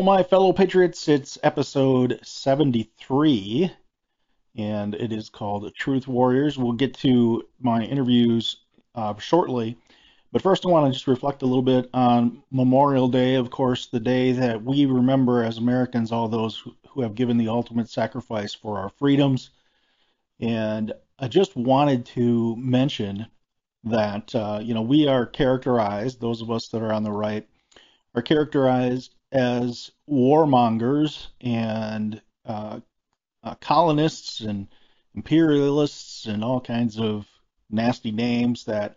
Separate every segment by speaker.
Speaker 1: Hello, my fellow patriots. It's episode 73, and it is called Truth Warriors. We'll get to my interviews uh, shortly, but first, I want to just reflect a little bit on Memorial Day, of course, the day that we remember as Americans all those who have given the ultimate sacrifice for our freedoms. And I just wanted to mention that, uh, you know, we are characterized, those of us that are on the right, are characterized as warmongers and uh, uh, colonists and imperialists and all kinds of nasty names that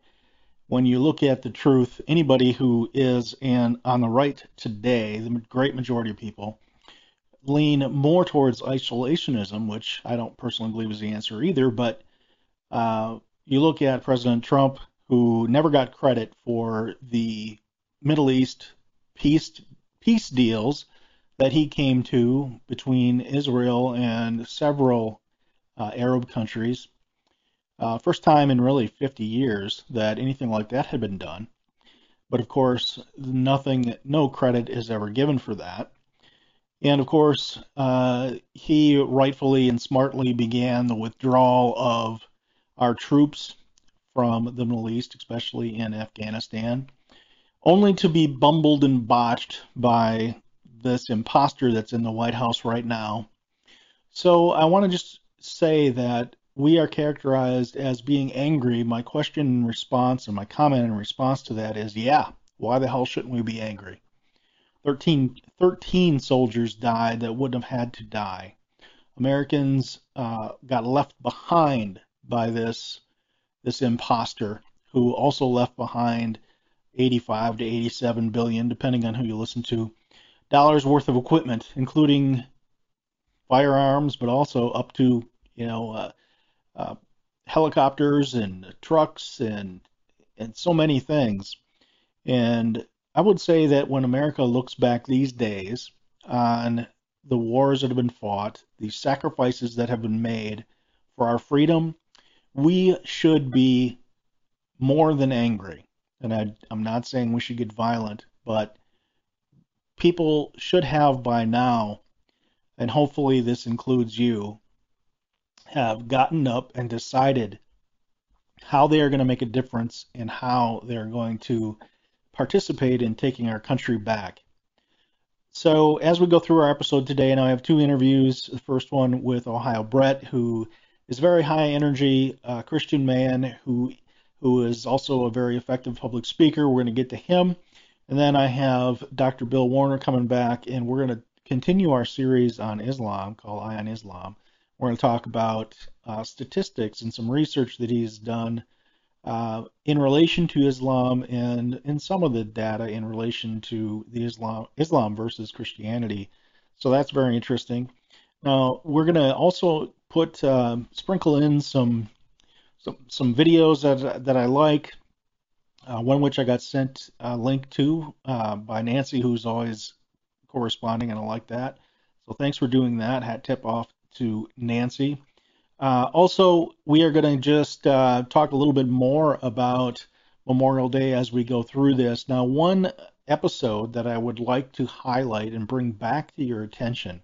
Speaker 1: when you look at the truth, anybody who is and on the right today, the great majority of people lean more towards isolationism, which I don't personally believe is the answer either. But uh, you look at President Trump, who never got credit for the Middle East peace peace deals that he came to between Israel and several uh, Arab countries. Uh, first time in really 50 years that anything like that had been done. But of course, nothing, no credit is ever given for that. And of course, uh, he rightfully and smartly began the withdrawal of our troops from the Middle East, especially in Afghanistan only to be bumbled and botched by this imposter that's in the White House right now. So I want to just say that we are characterized as being angry. My question and response and my comment in response to that is yeah, why the hell shouldn't we be angry? 13, 13 soldiers died that wouldn't have had to die. Americans uh, got left behind by this this imposter who also left behind 85 to 87 billion, depending on who you listen to, dollars worth of equipment, including firearms, but also up to you know uh, uh, helicopters and trucks and and so many things. And I would say that when America looks back these days on the wars that have been fought, the sacrifices that have been made for our freedom, we should be more than angry and I, I'm not saying we should get violent, but people should have by now, and hopefully this includes you, have gotten up and decided how they are going to make a difference and how they're going to participate in taking our country back. So, as we go through our episode today, and I have two interviews. The first one with Ohio Brett, who is a very high energy uh, Christian man who who is also a very effective public speaker. We're going to get to him. And then I have Dr. Bill Warner coming back, and we're going to continue our series on Islam called Eye on Islam. We're going to talk about uh, statistics and some research that he's done uh, in relation to Islam and in some of the data in relation to the Islam Islam versus Christianity. So that's very interesting. Now we're going to also put uh, sprinkle in some some some videos that that I like. Uh, one which I got sent a link to uh, by Nancy, who's always corresponding, and I like that. So thanks for doing that. Hat tip off to Nancy. Uh, also, we are going to just uh, talk a little bit more about Memorial Day as we go through this. Now, one episode that I would like to highlight and bring back to your attention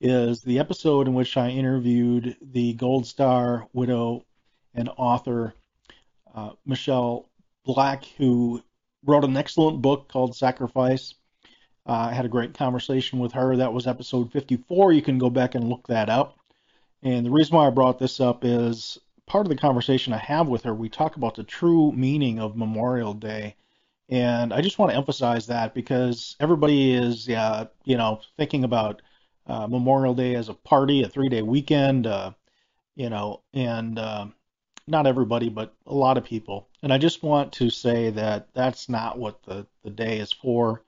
Speaker 1: is the episode in which I interviewed the Gold Star widow and author uh, Michelle Black, who wrote an excellent book called Sacrifice. Uh, I had a great conversation with her. That was episode 54. You can go back and look that up. And the reason why I brought this up is part of the conversation I have with her, we talk about the true meaning of Memorial Day. And I just want to emphasize that because everybody is, yeah, you know, thinking about uh, Memorial Day as a party, a three day weekend, uh, you know, and uh, not everybody, but a lot of people. And I just want to say that that's not what the, the day is for.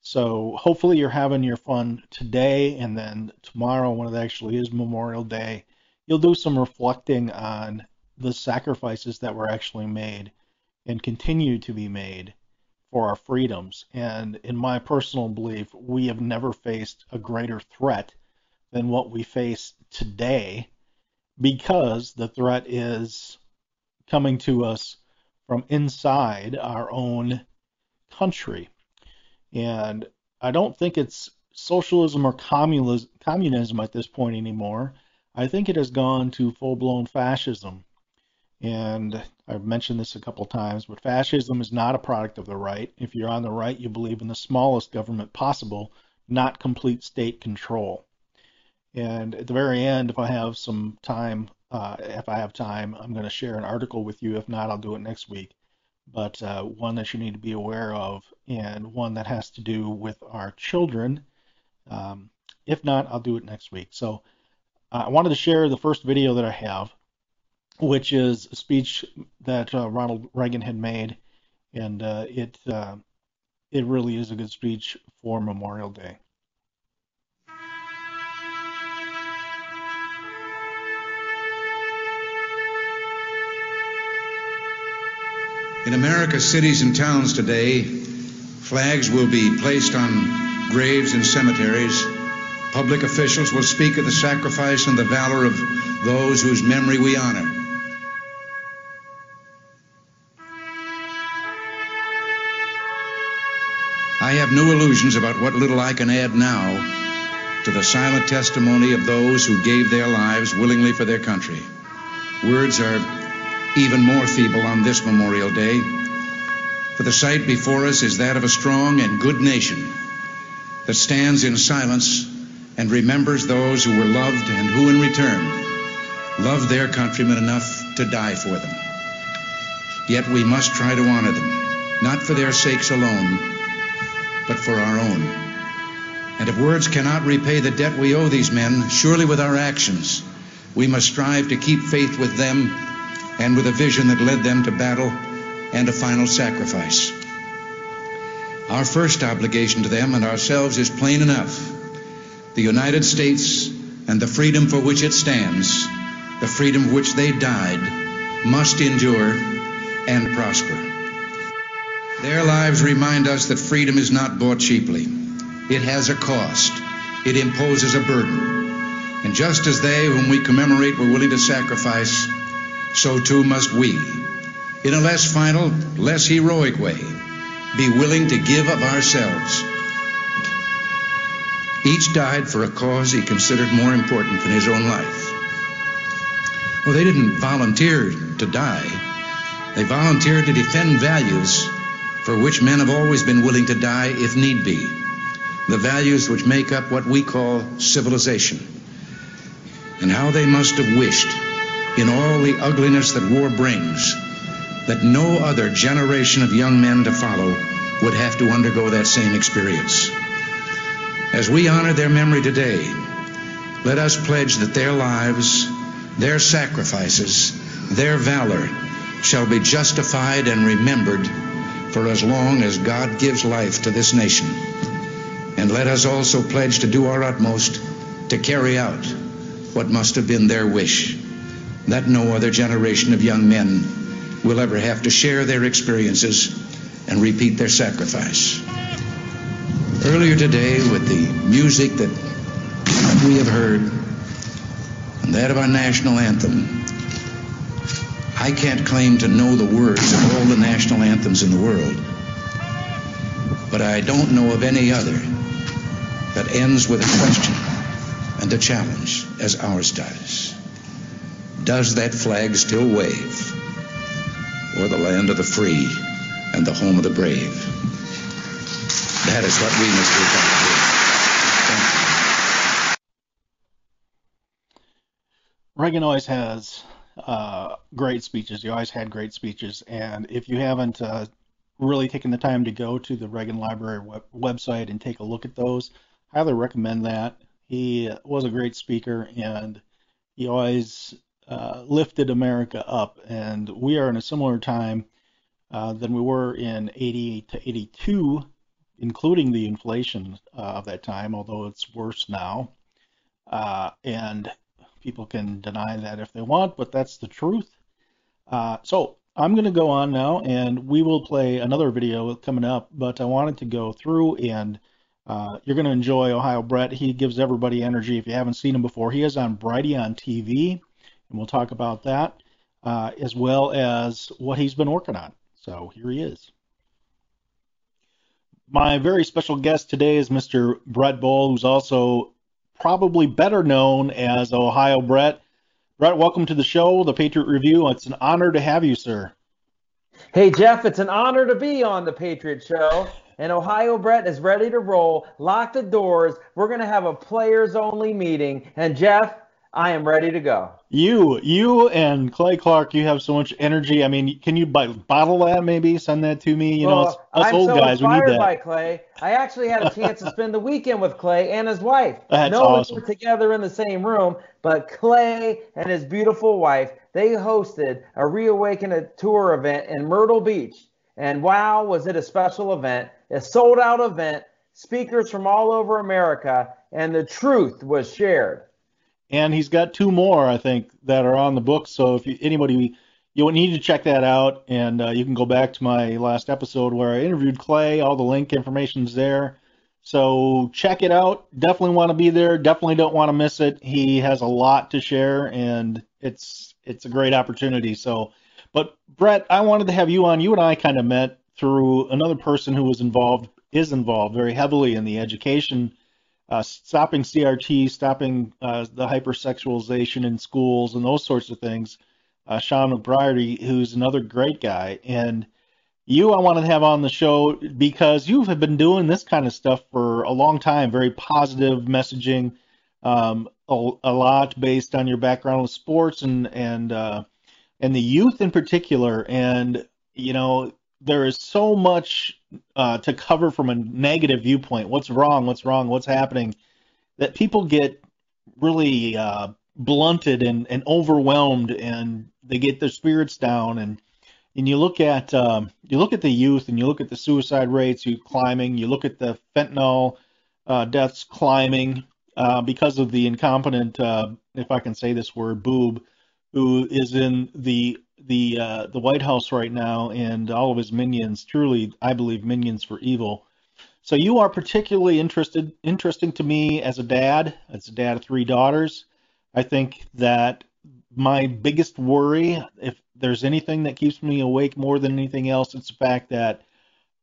Speaker 1: So hopefully you're having your fun today and then tomorrow when it actually is Memorial Day, you'll do some reflecting on the sacrifices that were actually made and continue to be made for our freedoms. And in my personal belief, we have never faced a greater threat than what we face today because the threat is coming to us from inside our own country. And I don't think it's socialism or communism at this point anymore. I think it has gone to full blown fascism. And I've mentioned this a couple times, but fascism is not a product of the right. If you're on the right, you believe in the smallest government possible, not complete state control. And at the very end, if I have some time, uh, if I have time, I'm going to share an article with you. If not, I'll do it next week. But uh, one that you need to be aware of, and one that has to do with our children. Um, if not, I'll do it next week. So uh, I wanted to share the first video that I have, which is a speech that uh, Ronald Reagan had made, and uh, it it really is a good speech for Memorial Day.
Speaker 2: In America's cities and towns today, flags will be placed on graves and cemeteries. Public officials will speak of the sacrifice and the valor of those whose memory we honor. I have no illusions about what little I can add now to the silent testimony of those who gave their lives willingly for their country. Words are even more feeble on this Memorial Day. For the sight before us is that of a strong and good nation that stands in silence and remembers those who were loved and who, in return, loved their countrymen enough to die for them. Yet we must try to honor them, not for their sakes alone, but for our own. And if words cannot repay the debt we owe these men, surely with our actions, we must strive to keep faith with them and with a vision that led them to battle and a final sacrifice. Our first obligation to them and ourselves is plain enough. The United States and the freedom for which it stands, the freedom for which they died, must endure and prosper. Their lives remind us that freedom is not bought cheaply. It has a cost. It imposes a burden. And just as they whom we commemorate were willing to sacrifice, so too must we, in a less final, less heroic way, be willing to give of ourselves. Each died for a cause he considered more important than his own life. Well, they didn't volunteer to die. They volunteered to defend values for which men have always been willing to die if need be. The values which make up what we call civilization. And how they must have wished in all the ugliness that war brings, that no other generation of young men to follow would have to undergo that same experience. As we honor their memory today, let us pledge that their lives, their sacrifices, their valor shall be justified and remembered for as long as God gives life to this nation. And let us also pledge to do our utmost to carry out what must have been their wish that no other generation of young men will ever have to share their experiences and repeat their sacrifice. Earlier today, with the music that we have heard and that of our national anthem, I can't claim to know the words of all the national anthems in the world, but I don't know of any other that ends with a question and a challenge as ours does. Does that flag still wave Or the land of the free and the home of the brave? That is what we must
Speaker 1: do. Reagan always has uh, great speeches. He always had great speeches. And if you haven't uh, really taken the time to go to the Reagan Library web- website and take a look at those, I highly recommend that. He was a great speaker and he always uh, lifted America up, and we are in a similar time uh, than we were in 80 to 82, including the inflation uh, of that time, although it's worse now. Uh, and people can deny that if they want, but that's the truth. Uh, so I'm going to go on now, and we will play another video coming up, but I wanted to go through and uh, you're going to enjoy Ohio Brett. He gives everybody energy. If you haven't seen him before, he is on Brighteon TV and we'll talk about that uh, as well as what he's been working on. So here he is. my very special guest today is Mr. Brett Bohl, who's also probably better known as Ohio Brett. Brett, welcome to the show, the Patriot Review. It's an honor to have you, sir.
Speaker 3: Hey, Jeff, it's an honor to be on the Patriot Show. And Ohio Brett is ready to roll. Lock the doors. We're going to have a players only meeting. And Jeff, I am ready to go.
Speaker 1: You, you, and Clay Clark, you have so much energy. I mean, can you bottle that maybe? Send that to me. You well, know, us, old
Speaker 3: so
Speaker 1: guys, we need that.
Speaker 3: by Clay. I actually had a chance to spend the weekend with Clay and his wife.
Speaker 1: That's
Speaker 3: no
Speaker 1: awesome.
Speaker 3: one were together in the same room, but Clay and his beautiful wife, they hosted a Reawaken a Tour event in Myrtle Beach. And wow, was it a special event! A sold out event, speakers from all over America, and the truth was shared
Speaker 1: and he's got two more I think that are on the books. So if you, anybody you need to check that out, and uh, you can go back to my last episode where I interviewed Clay. All the link information's there. So check it out. Definitely want to be there. Definitely don't want to miss it. He has a lot to share, and it's it's a great opportunity. So, but Brett, I wanted to have you on. You and I kind of met through another person who was involved, is involved very heavily in the education uh, stopping CRT, stopping uh, the hypersexualization in schools, and those sorts of things. Uh, Sean McBriarty, who's another great guy, and you I wanted to have on the show because you have been doing this kind of stuff for a long time. Very positive messaging, um, a, a, lot based on your background with sports and and uh, and the youth in particular. And you know there is so much uh, to cover from a negative viewpoint. What's wrong? What's wrong? What's happening? That people get really uh, blunted and, and overwhelmed, and they get their spirits down. And and you look at um, you look at the youth, and you look at the suicide rates you climbing. You look at the fentanyl uh, deaths climbing uh, because of the incompetent, uh, if I can say this word, boob, who is in the the uh, the White House right now and all of his minions, truly, I believe, minions for evil. So you are particularly interested, interesting to me as a dad, as a dad of three daughters. I think that my biggest worry, if there's anything that keeps me awake more than anything else, it's the fact that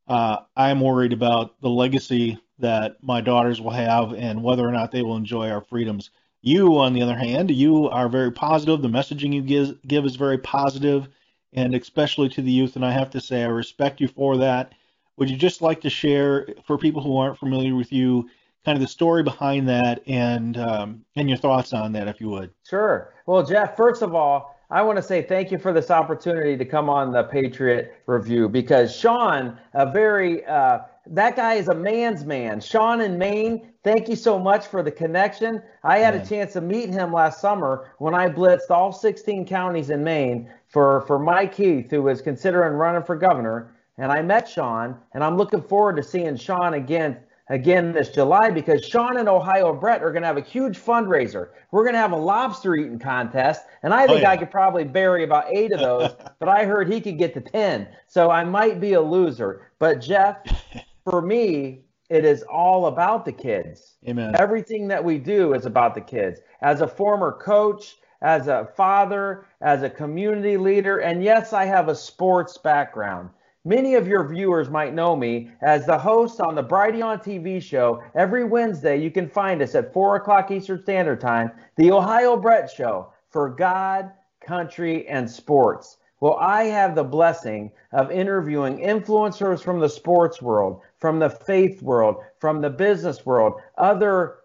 Speaker 1: uh, I'm worried about the legacy that my daughters will have and whether or not they will enjoy our freedoms. You, on the other hand, you are very positive. The messaging you give, give is very positive, and especially to the youth. And I have to say, I respect you for that. Would you just like to share, for people who aren't familiar with you, kind of the story behind that and um, and your thoughts on that, if you would?
Speaker 3: Sure. Well, Jeff, first of all, I want to say thank you for this opportunity to come on the Patriot Review because Sean, a very uh, that guy is a man's man. Sean in Maine, thank you so much for the connection. I had a chance to meet him last summer when I blitzed all 16 counties in Maine for, for Mike Heath, who was considering running for governor. And I met Sean, and I'm looking forward to seeing Sean again again this July because Sean and Ohio Brett are going to have a huge fundraiser. We're going to have a lobster eating contest, and I oh, think oh, yeah. I could probably bury about eight of those, but I heard he could get to 10. So I might be a loser. But Jeff, for me, it is all about the kids.
Speaker 1: Amen.
Speaker 3: Everything that we do is about the kids. As a former coach, as a father, as a community leader, and yes, I have a sports background. Many of your viewers might know me as the host on the Brighteon TV show. Every Wednesday, you can find us at 4 o'clock Eastern Standard Time, the Ohio Brett Show for God, country, and sports. Well, I have the blessing of interviewing influencers from the sports world, from the faith world, from the business world, other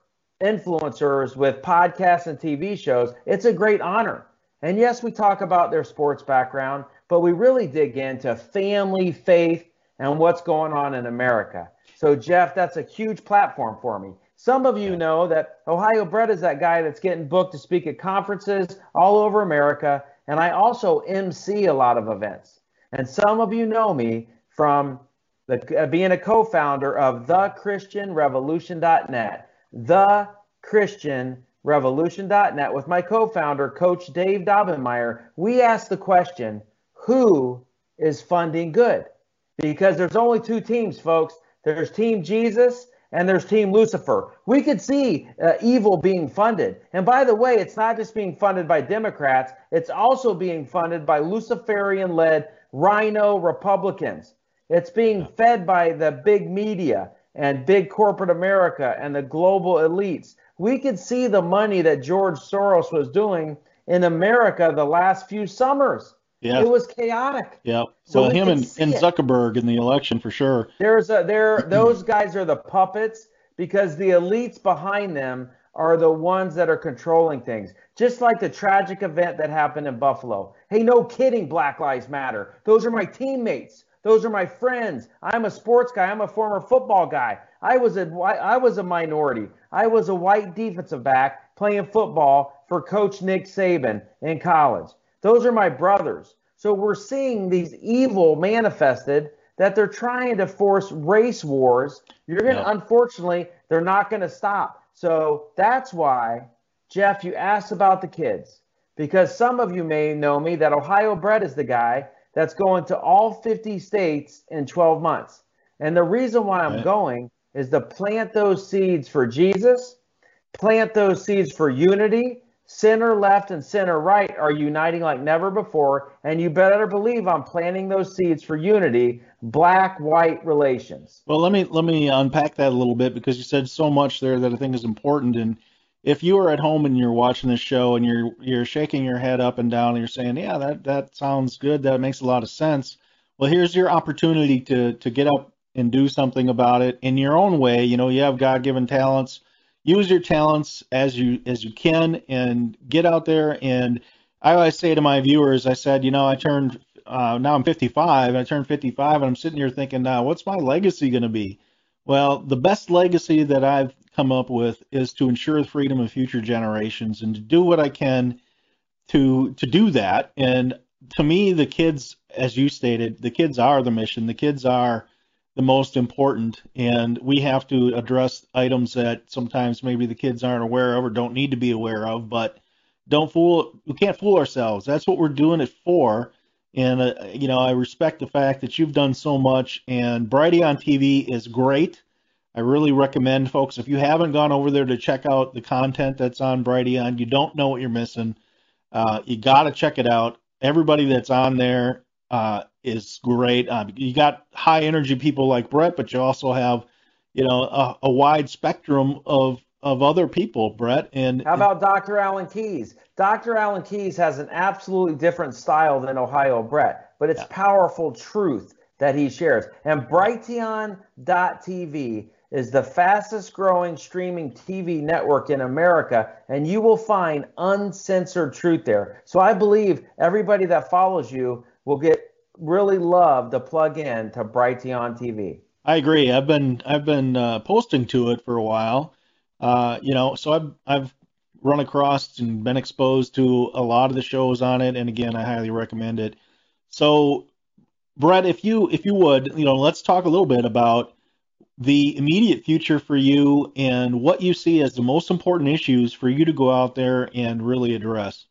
Speaker 3: influencers with podcasts and TV shows. It's a great honor. And yes, we talk about their sports background, but we really dig into family, faith, and what's going on in America. So, Jeff, that's a huge platform for me. Some of you know that Ohio Brett is that guy that's getting booked to speak at conferences all over America and I also MC a lot of events. And some of you know me from the, uh, being a co-founder of thechristianrevolution.net, thechristianrevolution.net with my co-founder, Coach Dave Daubenmire. We ask the question, who is funding good? Because there's only two teams, folks. There's Team Jesus and there's Team Lucifer. We could see uh, evil being funded. And by the way, it's not just being funded by Democrats, it's also being funded by Luciferian led RINO Republicans. It's being fed by the big media and big corporate America and the global elites. We could see the money that George Soros was doing in America the last few summers.
Speaker 1: Yeah.
Speaker 3: It was chaotic.
Speaker 1: Yeah.
Speaker 3: So
Speaker 1: well, him and, and
Speaker 3: it.
Speaker 1: Zuckerberg in the election for sure.
Speaker 3: There's a there those guys are the puppets because the elites behind them are the ones that are controlling things. Just like the tragic event that happened in Buffalo. Hey, no kidding, Black Lives Matter. Those are my teammates. Those are my friends. I'm a sports guy. I'm a former football guy. I was a I was a minority. I was a white defensive back playing football for coach Nick Saban in college. Those are my brothers. So we're seeing these evil manifested that they're trying to force race wars. You're going to,
Speaker 1: Yeah.
Speaker 3: unfortunately, they're not going to stop. So that's why, Jeff, you asked about the kids because some of you may know me that Ohio Brett is the guy that's going to all 50 states in 12 months. And the reason why I'm
Speaker 1: Right.
Speaker 3: going is to plant those seeds for Jesus, plant those seeds for unity. Center left and center right are uniting like never before. And you better believe I'm planting those seeds for unity, black white relations.
Speaker 1: Well, let me let me unpack that a little bit because you said so much there that I think is important. And if you are at home and you're watching this show and you're you're shaking your head up and down and you're saying, "Yeah, that that sounds good. That makes a lot of sense." Well, here's your opportunity to to get up and do something about it in your own way. You know, you have God-given talents. Use your talents as you as you can and get out there and I always say to my viewers, I said, you know, I turned uh, now I'm 55. I turned 55, and I'm sitting here thinking, now, what's my legacy going to be? Well, the best legacy that I've come up with is to ensure the freedom of future generations and to do what I can to to do that. And to me, the kids, as you stated, the kids are the mission. The kids are the most important, and we have to address items that sometimes maybe the kids aren't aware of or don't need to be aware of. But don't fool, we can't fool ourselves. That's what we're doing it for. And uh, you know, I respect the fact that you've done so much. And Brighteon TV is great. I really recommend folks if you haven't gone over there to check out the content that's on Brighteon, you don't know what you're missing. Uh, you got to check it out. Everybody that's on there uh, is great. Um, you got high energy people like Brett, but you also have, you know, a, a wide spectrum of of other people, Brett. And
Speaker 3: How about Dr. Alan Keyes? Dr. Alan Keyes has an absolutely different style than Ohio Brett, but it's powerful truth that he shares. And Brighteon.tv is the fastest growing streaming TV network in America, and you will find uncensored truth there. So I believe everybody that follows you will get really love to plug in to Brighteon TV.
Speaker 1: I agree. I've been I've been uh, posting to it for a while. Uh, you know, so I've I've run across and been exposed to a lot of the shows on it, and again, I highly recommend it. So, Brett, if you if you would, you know, let's talk a little bit about the immediate future for you and what you see as the most important issues for you to go out there and really address.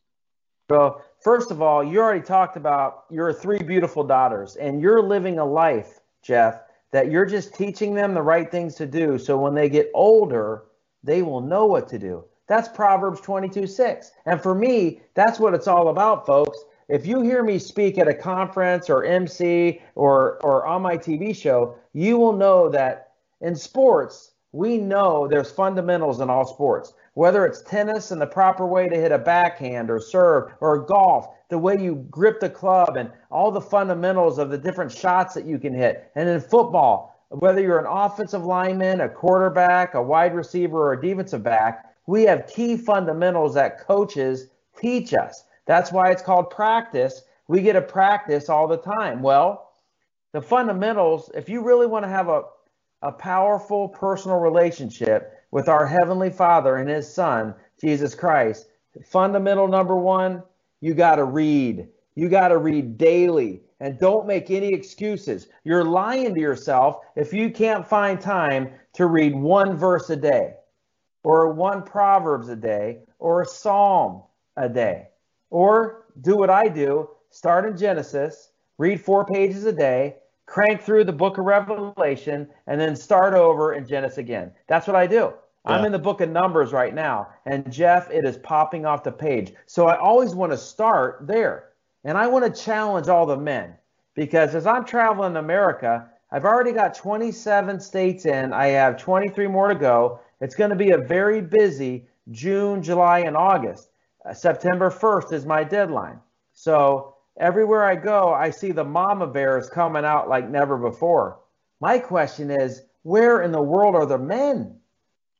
Speaker 3: So, first of all, you already talked about your three beautiful daughters, and you're living a life, Jeff, that you're just teaching them the right things to do. So when they get older, they will know what to do. That's Proverbs 22 6. And for me, that's what it's all about, folks. If you hear me speak at a conference or MC or, or on my TV show, you will know that in sports, we know there's fundamentals in all sports. Whether it's tennis and the proper way to hit a backhand or serve, or golf, the way you grip the club and all the fundamentals of the different shots that you can hit. And in football, whether you're an offensive lineman, a quarterback, a wide receiver, or a defensive back, we have key fundamentals that coaches teach us. That's why it's called practice. We get to practice all the time. Well, the fundamentals, if you really want to have a, a powerful personal relationship with our Heavenly Father and His Son, Jesus Christ, fundamental number one, you got to read. You got to read daily and don't make any excuses. You're lying to yourself if you can't find time to read one verse a day or one Proverbs a day or a Psalm a day. Or do what I do start in Genesis, read four pages a day, crank through the book of Revelation, and then start over in Genesis again. That's what I do. I'm in the book of Numbers right now, and Jeff, it is popping off the page. So I always want to start there. And I want to challenge all the men because as I'm traveling America, I've already got 27 states in. I have 23 more to go. It's going to be a very busy June, July, and August. Uh, September 1st is my deadline. So everywhere I go, I see the mama bears coming out like never before. My question is, where in the world are the men?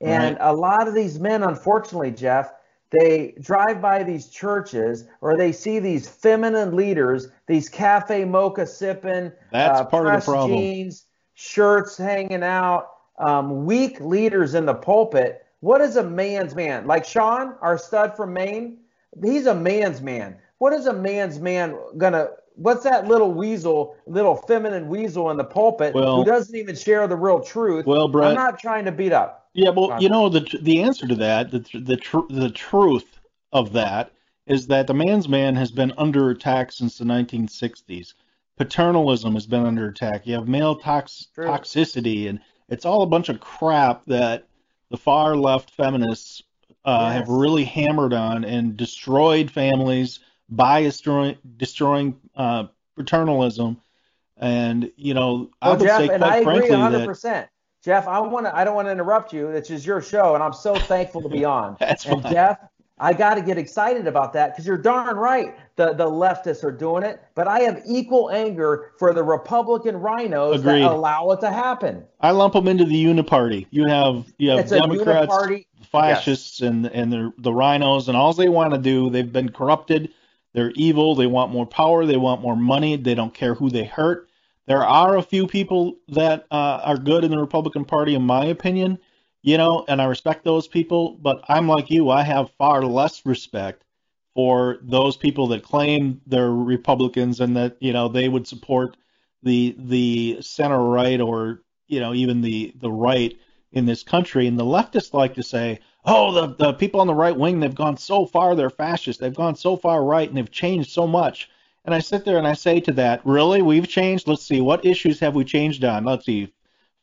Speaker 3: And right. a lot of these men, unfortunately, Jeff, they drive by these churches or they see these feminine leaders, these cafe mocha sipping,
Speaker 1: that's uh, part of the problem.
Speaker 3: Jeans, shirts hanging out, um, weak leaders in the pulpit. What is a man's man? Like Sean, our stud from Maine, he's a man's man. What is a man's man gonna? What's that little weasel, little feminine weasel in the pulpit well, who doesn't even share the real truth?
Speaker 1: Well, Brett,
Speaker 3: I'm not trying to beat up.
Speaker 1: Yeah, well, you know the the answer to that, the the tr- the truth of that is that the man's man has been under attack since the 1960s. Paternalism has been under attack. You have male tox- toxicity, and it's all a bunch of crap that the far left feminists uh, yes. have really hammered on and destroyed families by destroying destroying uh, paternalism. And you know,
Speaker 3: well,
Speaker 1: I would
Speaker 3: Jeff,
Speaker 1: say
Speaker 3: quite
Speaker 1: and I
Speaker 3: frankly
Speaker 1: agree
Speaker 3: 100%.
Speaker 1: that
Speaker 3: Jeff, I want to. I don't want to interrupt you. This is your show, and I'm so thankful to be on.
Speaker 1: That's
Speaker 3: and. Jeff, I got to get excited about that because you're darn right. The the leftists are doing it, but I have equal anger for the Republican RINOs
Speaker 1: Agreed.
Speaker 3: that allow it to happen.
Speaker 1: I lump them into the uniparty. You have you have
Speaker 3: It's
Speaker 1: Democrats, fascists, and and the the RINOs, and all they want to do, they've been corrupted. They're evil. They want more power. They want more money. They don't care who they hurt. There are a few people that uh, are good in the Republican Party, in my opinion, you know, and I respect those people. But I'm like you, I have far less respect for those people that claim they're Republicans and that you know they would support the the center right or you know even the the right in this country. And the leftists like to say, oh, the the people on the right wing they've gone so far, they're fascist. They've gone so far right and they've changed so much. And I sit there and I say to that, really, we've changed. Let's see, what issues have we changed on? Let's see,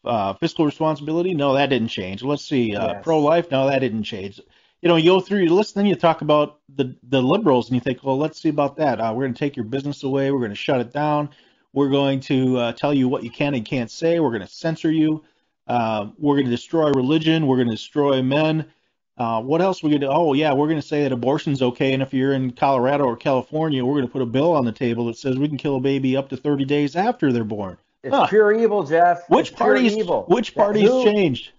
Speaker 1: uh, fiscal responsibility. No, that didn't change. Let's see, uh,
Speaker 3: Yes.
Speaker 1: pro-life. No, that didn't change. You know, you go through your list, then you talk about the the liberals, and you think, well, let's see about that. Uh, we're going to take your business away. We're going to shut it down. We're going to uh, tell you what you can and can't say. We're going to censor you. Uh, we're going to destroy religion. We're going to destroy men. Uh, what else are we going to? Do? Oh yeah, we're going to say that abortion's okay, and if you're in Colorado or California, we're going to put a bill on the table that says we can kill a baby up to 30 days after they're born.
Speaker 3: It's
Speaker 1: Huh.
Speaker 3: pure evil, Jeff.
Speaker 1: Which
Speaker 3: It's pure
Speaker 1: parties?
Speaker 3: evil.
Speaker 1: Which party's
Speaker 3: who-
Speaker 1: changed?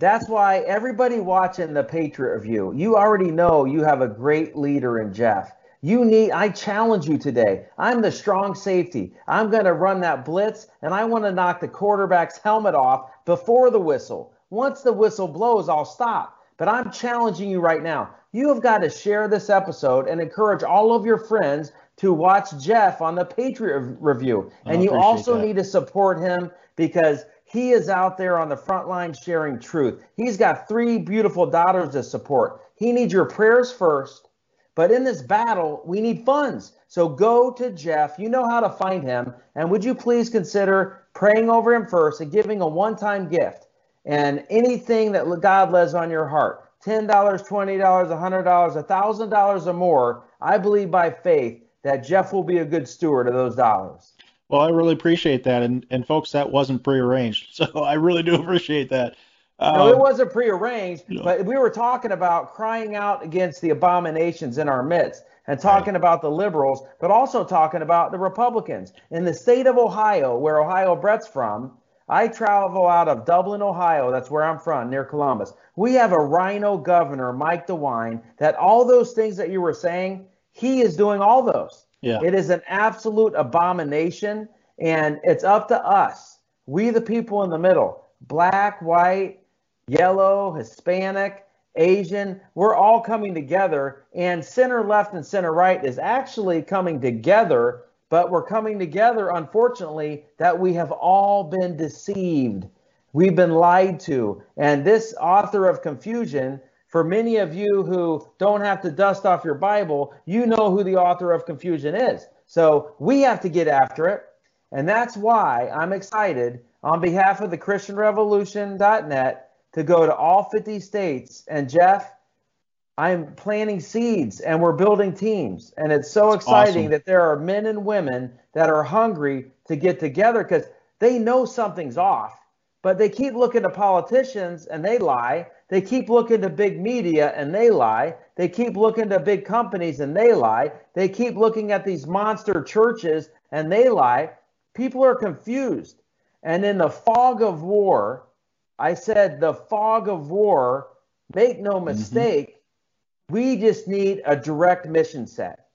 Speaker 3: That's why everybody watching the Patriot Review, you already know you have a great leader in Jeff. You need, I challenge you today. I'm the strong safety. I'm going to run that blitz, and I want to knock the quarterback's helmet off before the whistle. Once the whistle blows, I'll stop. But I'm challenging you right now. You have got to share this episode and encourage all of your friends to watch Jeff on the Patriot Review. And you also
Speaker 1: that.
Speaker 3: need to support him because he is out there on the front line sharing truth. He's got three beautiful daughters to support. He needs your prayers first. But in this battle, we need funds. So go to Jeff. You know how to find him. And would you please consider praying over him first and giving a one time gift? And anything that God lays on your heart $10, $20, $100, $1,000 or more I believe by faith that Jeff will be a good steward of those dollars.
Speaker 1: Well, I really appreciate that, and and folks, that wasn't prearranged, so I really do appreciate that.
Speaker 3: No, it
Speaker 1: Um,
Speaker 3: wasn't prearranged, but we were talking about crying out against the abominations in our midst and talking about the liberals, but also talking about the Republicans. In the state of Ohio, where Ohio Brett's from, I travel out of Dublin, Ohio. That's where I'm from, near Columbus. We have a RINO governor, Mike DeWine, that all those things that you were saying, he is doing all those.
Speaker 1: Yeah.
Speaker 3: It is an absolute abomination, and it's up to us, we the people in the middle, black, white, yellow, Hispanic, Asian, we're all coming together, and center left and center right is actually coming together, but we're coming together, unfortunately, that we have all been deceived. We've been lied to. And this author of confusion, for many of you who don't have to dust off your Bible, you know who the author of confusion is. So we have to get after it. And that's why I'm excited on behalf of the ChristianRevolution.net to go to all 50 states. And Jeff, I'm planting seeds and we're building teams. And it's so exciting
Speaker 1: awesome.
Speaker 3: that there are men and women that are hungry to get together because they know something's off, but they keep looking to politicians and they lie. They keep looking to big media and they lie. They keep looking to big companies and they lie. They keep looking at these monster churches and they lie. People are confused. And in the fog of war, I said the fog of war, make no
Speaker 1: Mm-hmm.
Speaker 3: We just need a direct mission set.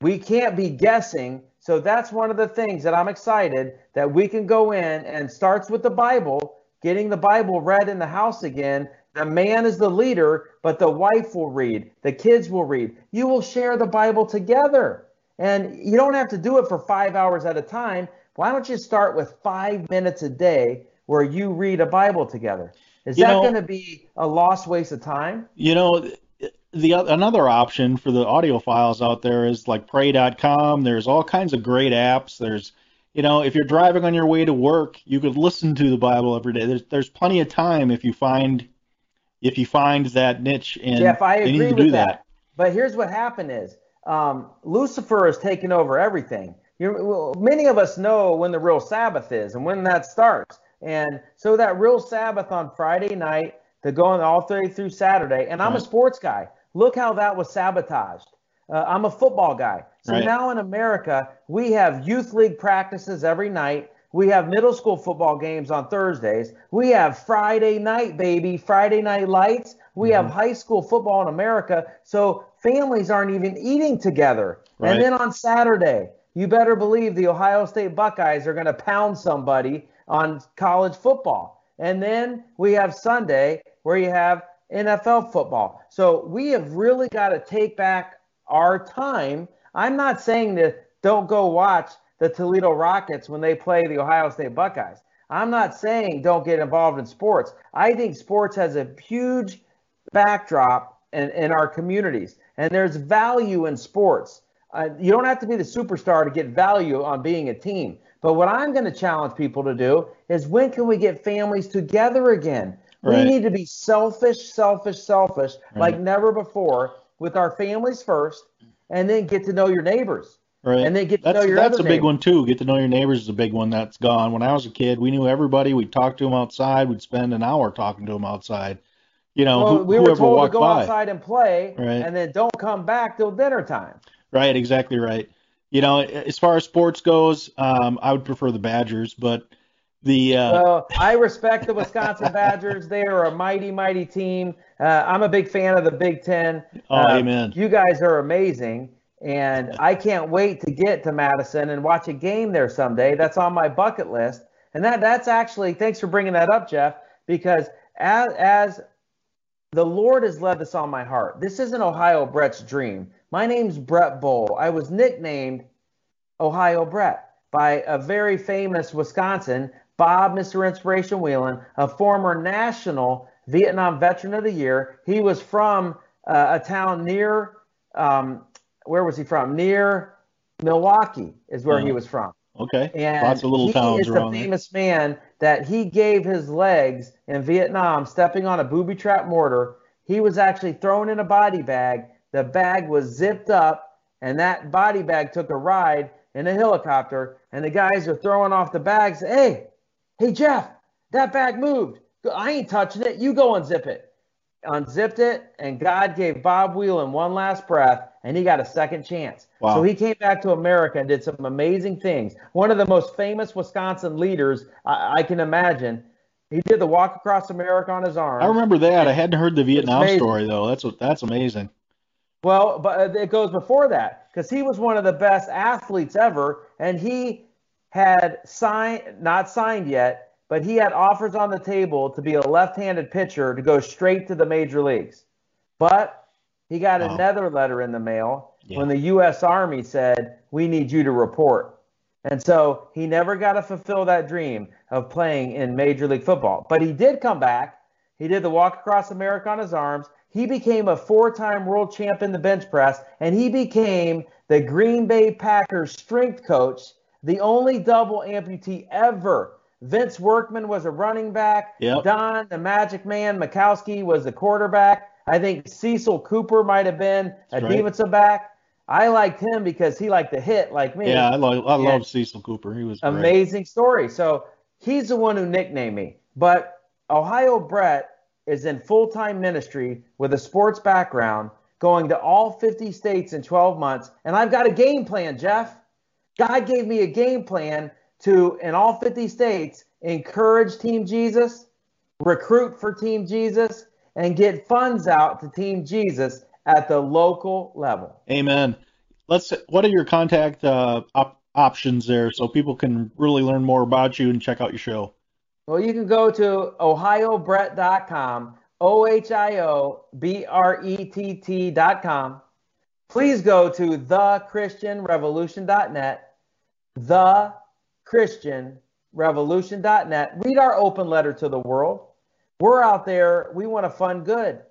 Speaker 3: We can't be guessing. So that's one of the things that I'm excited that we can go in and starts with the Bible, getting the Bible read in the house again. The man is the leader, but the wife will read, the kids will read. You will share the Bible together. And you don't have to do it for five hours at a time. Why don't you start with five minutes a day where you read a Bible together? Is
Speaker 1: You
Speaker 3: that going to be a lost waste of time?
Speaker 1: You know, the oth- another option for the audio files out there is like pray.com. There's all kinds of great apps. There's, you know, if you're driving on your way to work, you could listen to the Bible every day. There's there's plenty of time if you find if you find that niche and
Speaker 3: Jeff, I agree with
Speaker 1: do
Speaker 3: that.
Speaker 1: that.
Speaker 3: But here's what happened is um, Lucifer has taken over everything. Well, many of us know when the real Sabbath is and when that starts. And so that real Sabbath on Friday night to go on all way through Saturday. And I'm a sports guy. Look how that was sabotaged. Uh, I'm a football guy. So
Speaker 1: Right.
Speaker 3: now in America, we have youth league practices every night. We have middle school football games on Thursdays. We have Friday night, baby, Friday night lights. We have
Speaker 1: Mm-hmm.
Speaker 3: high school football in America. So families aren't even eating together.
Speaker 1: Right.
Speaker 3: And then on Saturday, you better believe the Ohio State Buckeyes are going to pound somebody on college football. And then we have Sunday where you have NFL football. So we have really got to take back our time. I'm not saying that don't go watch the Toledo Rockets when they play the Ohio State Buckeyes. I'm not saying don't get involved in sports. I think sports has a huge backdrop in, in our communities, and there's value in sports. Uh, you don't have to be the superstar to get value on being a team. But what I'm going to challenge people to do is when can we get families together again? We need to be selfish, selfish, selfish, like never before with our families first, and then get to know your neighbors.
Speaker 1: Right.
Speaker 3: And then get to
Speaker 1: that's,
Speaker 3: know your
Speaker 1: neighbors.
Speaker 3: That's
Speaker 1: a big
Speaker 3: neighbors.
Speaker 1: one too. Get to know your neighbors is a big one that's gone. When I was a kid, we knew everybody. We'd talk to them outside. We'd spend an hour talking to them outside. You know,
Speaker 3: Well,
Speaker 1: who,
Speaker 3: we were told to go
Speaker 1: by.
Speaker 3: outside and play,
Speaker 1: Right.
Speaker 3: and then don't come back till dinner time.
Speaker 1: Right, exactly right. You know, as far as sports goes, um, I would prefer the Badgers, but the uh,
Speaker 3: Well, I respect the Wisconsin Badgers. They are a mighty, mighty team. Uh, I'm a big fan of the Big Ten.
Speaker 1: Oh,
Speaker 3: Uh,
Speaker 1: amen.
Speaker 3: You guys are amazing, and I can't wait to get to Madison and watch a game there someday. That's on my bucket list. And that that's actually thanks for bringing that up, Jeff, because as as the Lord has led this on my heart. This isn't Ohio Brett's dream. My name's Brett Bohl. I was nicknamed Ohio Brett by a very famous Wisconsin, Bob Mr. Inspiration Wieland, a former national Vietnam Veteran of the Year. He was from uh, a town near, um, where was he from? Near Milwaukee is where he
Speaker 1: Oh.
Speaker 3: was from.
Speaker 1: okay,
Speaker 3: And
Speaker 1: lots of little
Speaker 3: he
Speaker 1: towns
Speaker 3: is the
Speaker 1: there.
Speaker 3: famous man that he gave his legs in Vietnam stepping on a booby trap mortar. He was actually thrown in a body bag. The bag was zipped up, and that body bag took a ride in a helicopter. And the guys are throwing off the bags. Hey, hey Jeff, that bag moved. I ain't touching it. You go unzip it. Unzipped it, and God gave Bob Wieland one last breath, and he got a second chance.
Speaker 1: Wow.
Speaker 3: So he came back to America and did some amazing things. One of the most famous Wisconsin leaders I, I can imagine. He did the walk across America on his arm.
Speaker 1: I remember that. I hadn't heard the Vietnam story though. That's what that's amazing.
Speaker 3: Well, but it goes before that because he was one of the best athletes ever, and he had signed, not signed yet, but he had offers on the table to be a left-handed pitcher to go straight to the major leagues. But he got
Speaker 1: Wow.
Speaker 3: another letter in the mail
Speaker 1: Yeah.
Speaker 3: when the U.S. Army said, "We need you to report." And so he never got to fulfill that dream of playing in Major League Football. But he did come back. He did the walk across America on his arms. He became a four time world champ in the bench press, and he became the Green Bay Packers strength coach, the only double amputee ever. Vince Workman was a running back.
Speaker 1: Yep.
Speaker 3: Don, the magic man, Majkowski was the quarterback. I think Cecil Cooper might have been a
Speaker 1: right.
Speaker 3: defensive back. I liked him because he liked to hit like me.
Speaker 1: Yeah, I love I love Cecil Cooper. He was great.
Speaker 3: amazing story. So he's the one who nicknamed me. But Ohio Brett is in full time ministry with a sports background, going to all 50 states in 12 months. And I've got a game plan, Jeff. God gave me a game plan to, in all 50 states, encourage Team Jesus, recruit for Team Jesus, and get funds out to Team Jesus at the local level.
Speaker 1: Amen. Let's. What are your contact uh, op- options there, so people can really learn more about you and check out your show?
Speaker 3: Well, you can go to ohiobrett.com, O H I O B R E T T.com. Please go to thechristianrevolution.net, thechristianrevolution.net. Read our open letter to the world. We're out there, we want to fund good.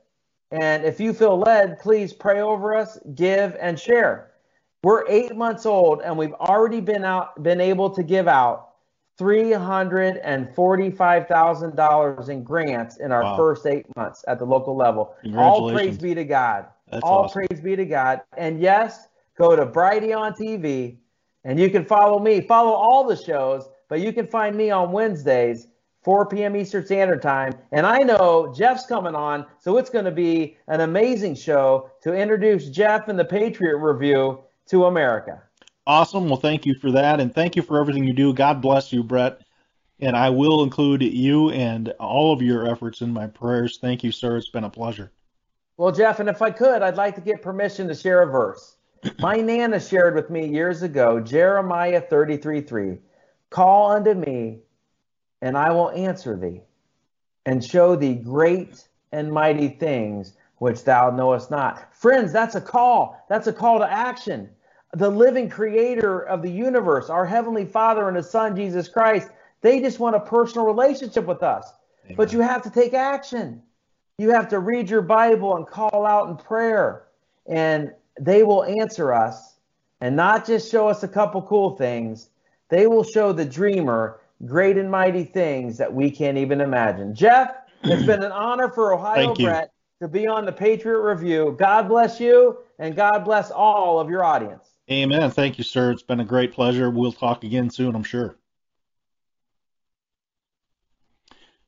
Speaker 3: And if you feel led, please pray over us, give, and share. We're eight months old, and we've already been out, been able to give out three hundred and forty-five thousand dollars in grants in our
Speaker 1: Wow.
Speaker 3: first eight months at the local level. All praise be to God.
Speaker 1: That's
Speaker 3: All
Speaker 1: awesome.
Speaker 3: praise be to God. And yes, go to Brighteon TV, and you can follow me. Follow all the shows, but you can find me on Wednesdays, 4 p.m. Eastern Standard Time. And I know Jeff's coming on, so it's going to be an amazing show to introduce Jeff and the Patriot Review to America.
Speaker 1: Awesome. Well, thank you for that, and thank you for everything you do. God bless you, Brett. And I will include you and all of your efforts in my prayers. Thank you, sir. It's been a pleasure.
Speaker 3: Well, Jeff, and if I could, I'd like to get permission to share a verse. My Nana shared with me years ago, Jeremiah 33 3. Call unto me, and I will answer thee, and show thee great and mighty things which thou knowest not. Friends, that's a call. That's a call to action. The living creator of the universe, our heavenly Father and his Son, Jesus Christ, they just want a personal relationship with us. But you have to take action. You have to read your Bible and call out in prayer, and they will answer us and not just show us a couple cool things. They will show the dreamer great and mighty things that we can't even imagine. Jeff, it's been an honor for Ohio Brett to be on the Patriot Review. God bless you, and God bless all of your audience.
Speaker 1: Amen. Thank you, sir. It's been a great pleasure. We'll talk again soon, I'm sure.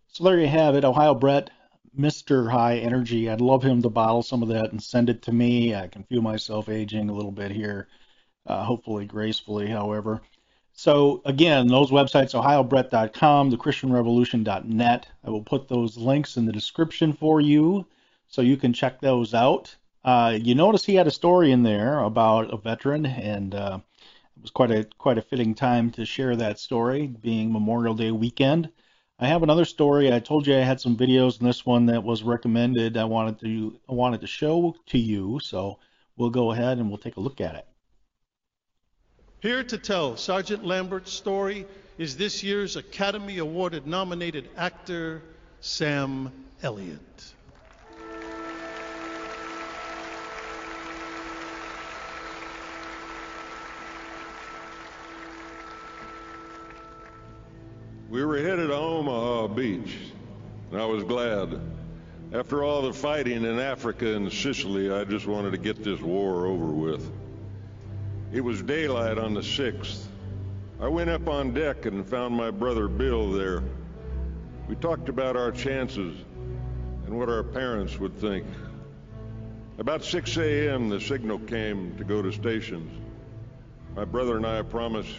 Speaker 1: So there you have it, Ohio Brett, Mr. High Energy. I'd love him to bottle some of that and send it to me. I can feel myself aging a little bit here, uh, hopefully gracefully, however. So again, those websites, ohiobrett.com, thechristianrevolution.net. I will put those links in the description for you so you can check those out. Uh, you notice he had a story in there about a veteran, and uh, it was quite a quite a fitting time to share that story, being Memorial Day weekend. I have another story. I told you I had some videos and this one that was recommended. I wanted to I wanted to show to you, so we'll go ahead and we'll take a look at it.
Speaker 4: Here to tell Sergeant Lambert's story is this year's Academy Awarded nominated actor, Sam Elliott.
Speaker 5: We were headed to Omaha Beach, and I was glad. After all the fighting in Africa and Sicily, I just wanted to get this war over with. It was daylight on the 6th. I went up on deck and found my brother Bill there. We talked about our chances and what our parents would think. About 6 a.m., the signal came to go to stations. My brother and I promised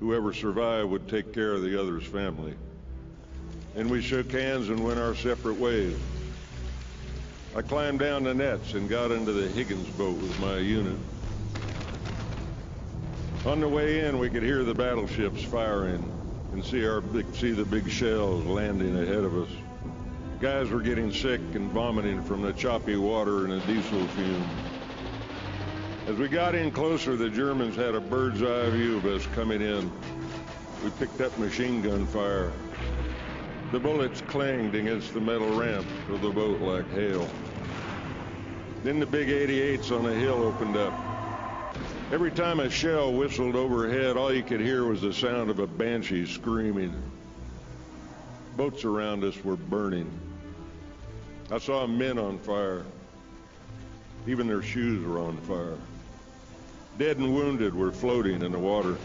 Speaker 5: whoever survived would take care of the other's family. And we shook hands and went our separate ways. I climbed down the nets and got into the Higgins boat with my unit. On the way in, we could hear the battleships firing and see our big, see the big shells landing ahead of us. Guys were getting sick and vomiting from the choppy water and the diesel fumes. As we got in closer, the Germans had a bird's eye view of us coming in. We picked up machine gun fire. The bullets clanged against the metal ramp of the boat like hail. Then the big 88s on the hill opened up. Every time a shell whistled overhead, all you could hear was the sound of a banshee screaming. Boats around us were burning. I saw men on fire. Even their shoes were on fire. Dead and wounded were floating in the water.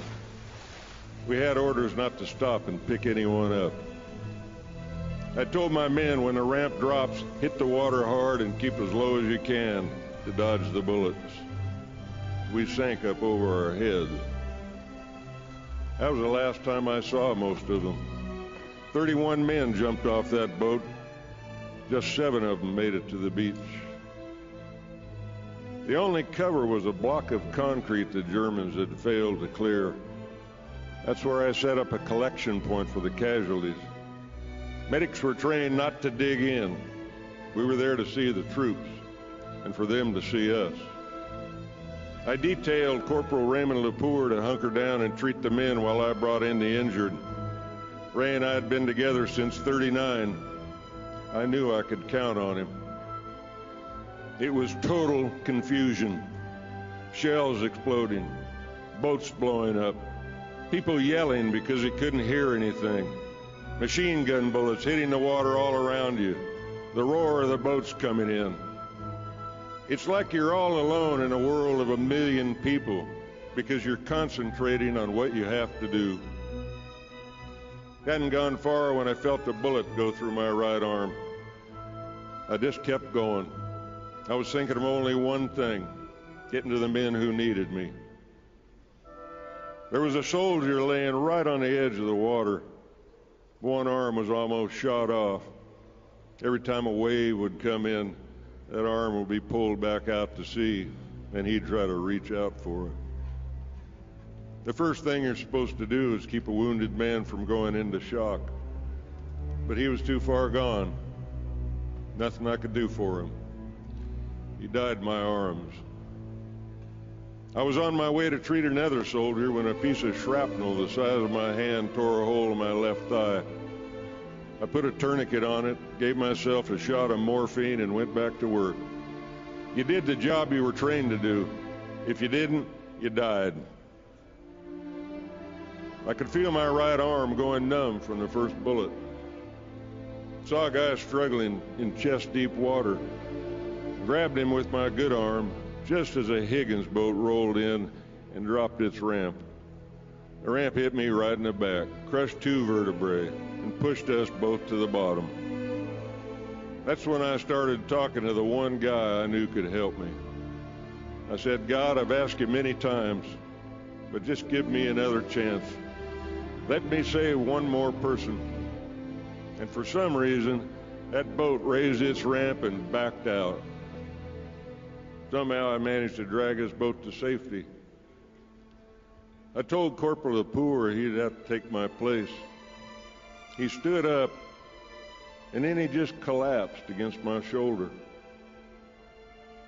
Speaker 5: We had orders not to stop and pick anyone up. I told my men when the ramp drops, hit the water hard and keep as low as you can to dodge the bullets. We sank up over our heads. That was the last time I saw most of them. 31 men jumped off that boat. Just seven of them made it to the beach. The only cover was a block of concrete the Germans had failed to clear. That's where I set up a collection point for the casualties. Medics were trained not to dig in. We were there to see the troops and for them to see us. I detailed Corporal Raymond Lepore to hunker down and treat the men while I brought in the injured. Ray and I had been together since 39. I knew I could count on him. It was total confusion. Shells exploding, boats blowing up, people yelling because they couldn't hear anything, machine gun bullets hitting the water all around you, the roar of the boats coming in. It's like you're all alone in a world of a million people because you're concentrating on what you have to do. Hadn't gone far when I felt a bullet go through my right arm. I just kept going. I was thinking of only one thing getting to the men who needed me. There was a soldier laying right on the edge of the water. One arm was almost shot off. Every time a wave would come in, that arm would be pulled back out to sea, and he'd try to reach out for it. The first thing you're supposed to do is keep a wounded man from going into shock. But he was too far gone. Nothing I could do for him. He died in my arms. I was on my way to treat another soldier when a piece of shrapnel the size of my hand tore a hole in my left thigh. I put a tourniquet on it, gave myself a shot of morphine, and went back to work. You did the job you were trained to do. If you didn't, you died. I could feel my right arm going numb from the first bullet. Saw a guy struggling in chest deep water. Grabbed him with my good arm just as a Higgins boat rolled in and dropped its ramp. The ramp hit me right in the back, crushed two vertebrae, and pushed us both to the bottom. That's when I started talking to the one guy I knew could help me. I said, God, I've asked you many times, but just give me another chance. Let me save one more person. And for some reason, that boat raised its ramp and backed out. Somehow I managed to drag his boat to safety. I told Corporal Lepore he'd have to take my place. He stood up, and then he just collapsed against my shoulder.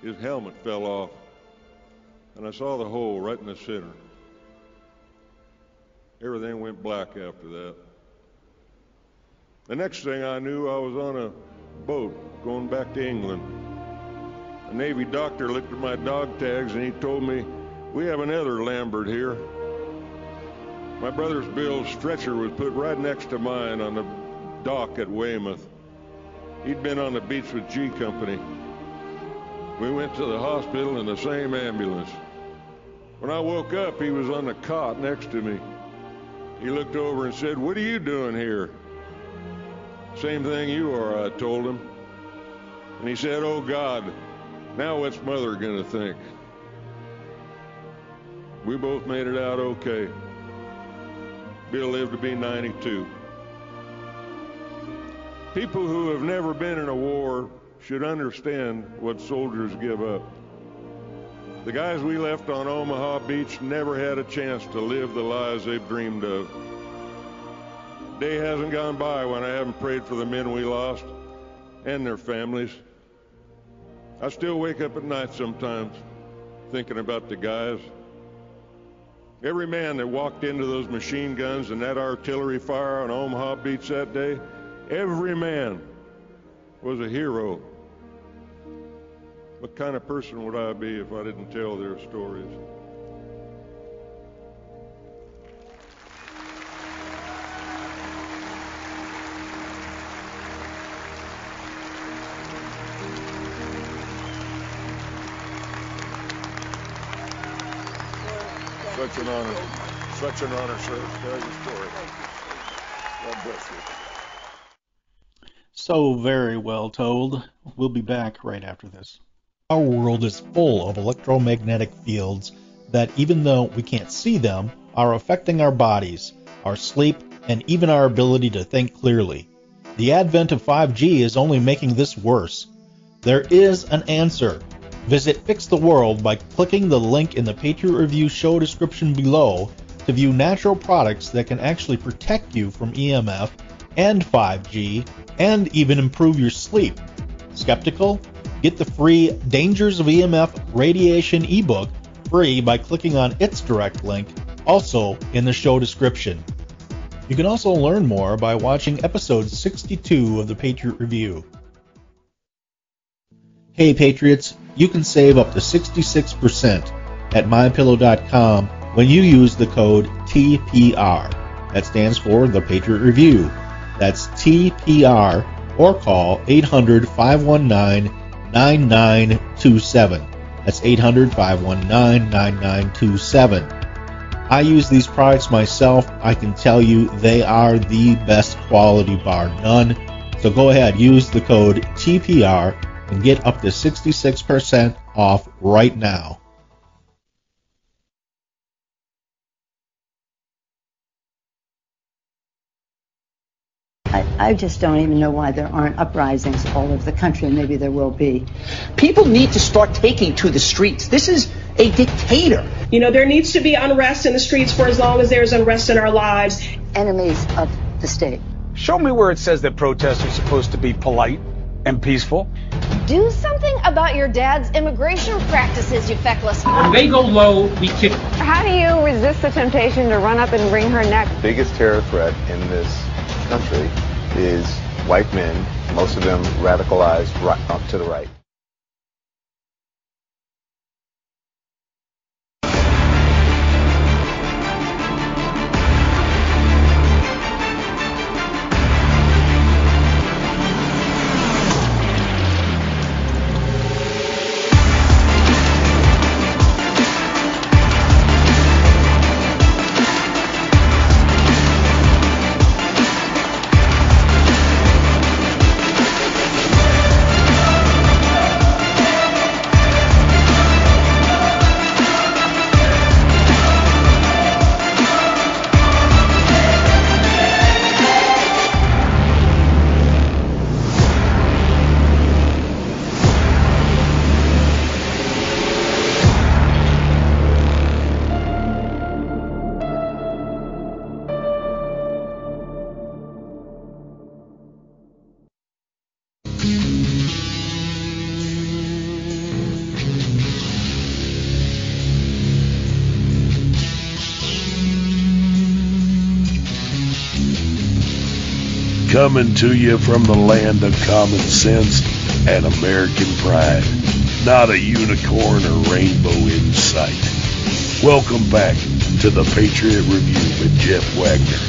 Speaker 5: His helmet fell off, and I saw the hole right in the center. Everything went black after that. The next thing I knew, I was on a boat going back to England. A Navy doctor looked at my dog tags and he told me, We have another Lambert here. My brother's Bill's stretcher was put right next to mine on the dock at Weymouth. He'd been on the beach with G Company. We went to the hospital in the same ambulance. When I woke up, he was on the cot next to me. He looked over and said, What are you doing here? Same thing you are, I told him. And he said, Oh God, now what's mother going to think? We both made it out okay. Bill lived to be 92. People who have never been in a war should understand what soldiers give up. The guys we left on Omaha Beach never had a chance to live the lives they've dreamed of. Day hasn't gone by when I haven't prayed for the men we lost and their families. I still wake up at night sometimes thinking about the guys. Every man that walked into those machine guns and that artillery fire on Omaha Beach that day, every man was a hero. What kind of person would I be if I didn't tell their stories? An honor. Such an honor, sir. Tell your story. God bless you.
Speaker 6: So very well told. We'll be back right after this.
Speaker 1: Our world is full of electromagnetic fields that, even though we can't see them, are affecting our bodies, our sleep, and even our ability to think clearly. The advent of 5G is only making this worse. There is an answer. Visit Fix the World by clicking the link in the Patriot Review show description below to view natural products that can actually protect you from EMF and 5G and even improve your sleep. Skeptical? Get the free Dangers of EMF Radiation ebook free by clicking on its direct link, also in the show description. You can also learn more by watching episode 62 of the Patriot Review. Hey Patriots, you can save up to 66% at mypillow.com when you use the code TPR. That stands for the Patriot Review. That's TPR or call 800 519 9927. That's 800 519 9927. I use these products myself. I can tell you they are the best quality bar none. So go ahead, use the code TPR and get up to 66% off right now.
Speaker 7: I, I just don't even know why there aren't uprisings all over the country. Maybe there will be.
Speaker 8: People need to start taking to the streets. This is a dictator.
Speaker 9: You know, there needs to be unrest in the streets for as long as there's unrest in our lives.
Speaker 7: Enemies of the state.
Speaker 10: Show me where it says that protests are supposed to be polite and peaceful.
Speaker 11: Do something about your dad's immigration practices, you feckless.
Speaker 12: When they go low, we kick.
Speaker 13: How do you resist the temptation to run up and wring her neck?
Speaker 14: The biggest terror threat in this country is white men, most of them radicalized right up to the right.
Speaker 15: Coming to you from the land of common sense and American pride. Not a unicorn or rainbow in sight. Welcome back to the Patriot Review with Jeff Wagner.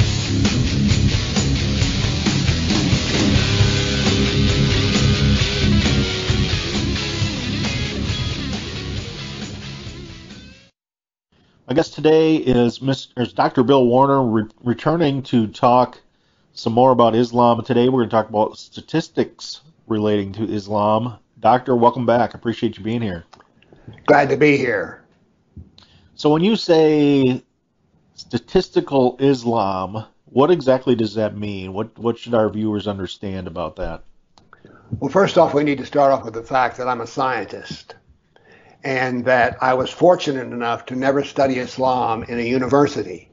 Speaker 6: My guest today is Mr. Dr. Bill Warner re- returning to talk some more about Islam. Today we're going to talk about statistics relating to Islam. Doctor, welcome back. Appreciate you being here.
Speaker 16: Glad to be here.
Speaker 6: So when you say statistical Islam, what exactly does that mean? What what should our viewers understand about that?
Speaker 16: Well, first off, we need to start off with the fact that I'm a scientist and that I was fortunate enough to never study Islam in a university.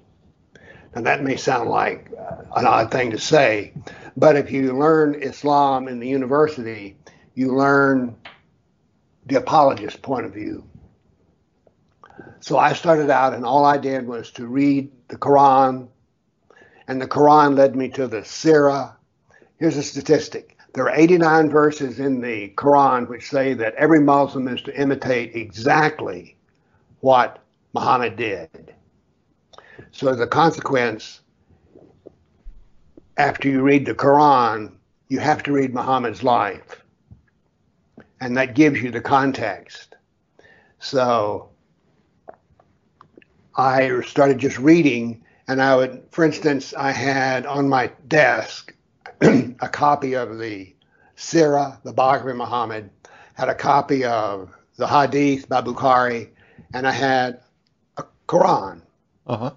Speaker 16: Now, that may sound like uh, an odd thing to say, but if you learn Islam in the university, you learn the apologist point of view. So I started out, and all I did was to read the Quran, and the Quran led me to the Sirah. Here's a statistic there are 89 verses in the Quran which say that every Muslim is to imitate exactly what Muhammad did. So, a consequence, after you read the Quran, you have to read Muhammad's life. And that gives you the context. So, I started just reading, and I would, for instance, I had on my desk a copy of the Sirah, the Bhagavad Muhammad, had a copy of the Hadith by Bukhari, and I had a Quran.
Speaker 1: Uh huh.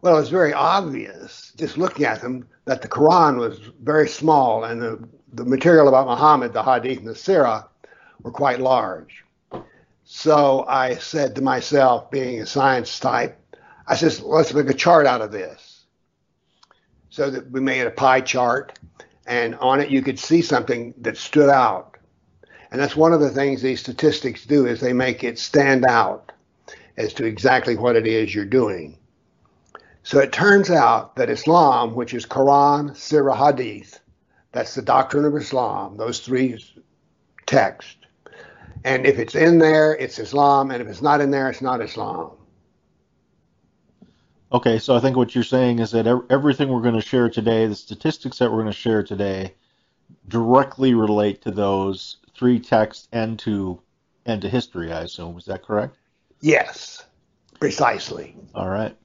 Speaker 16: Well, it was very obvious, just looking at them, that the Quran was very small and the, the material about Muhammad, the Hadith, and the Sirah were quite large. So I said to myself, being a science type, I said, let's make a chart out of this. So that we made a pie chart, and on it you could see something that stood out. And that's one of the things these statistics do is they make it stand out as to exactly what it is you're doing. So it turns out that Islam, which is Quran, Sirah, Hadith, that's the doctrine of Islam, those three texts. And if it's in there, it's Islam, and if it's not in there, it's not Islam.
Speaker 1: Okay, so I think what you're saying is that everything we're going to share today, the statistics that we're going to share today, directly relate to those three texts and to and to history. I assume is that correct?
Speaker 16: Yes, precisely.
Speaker 1: All right.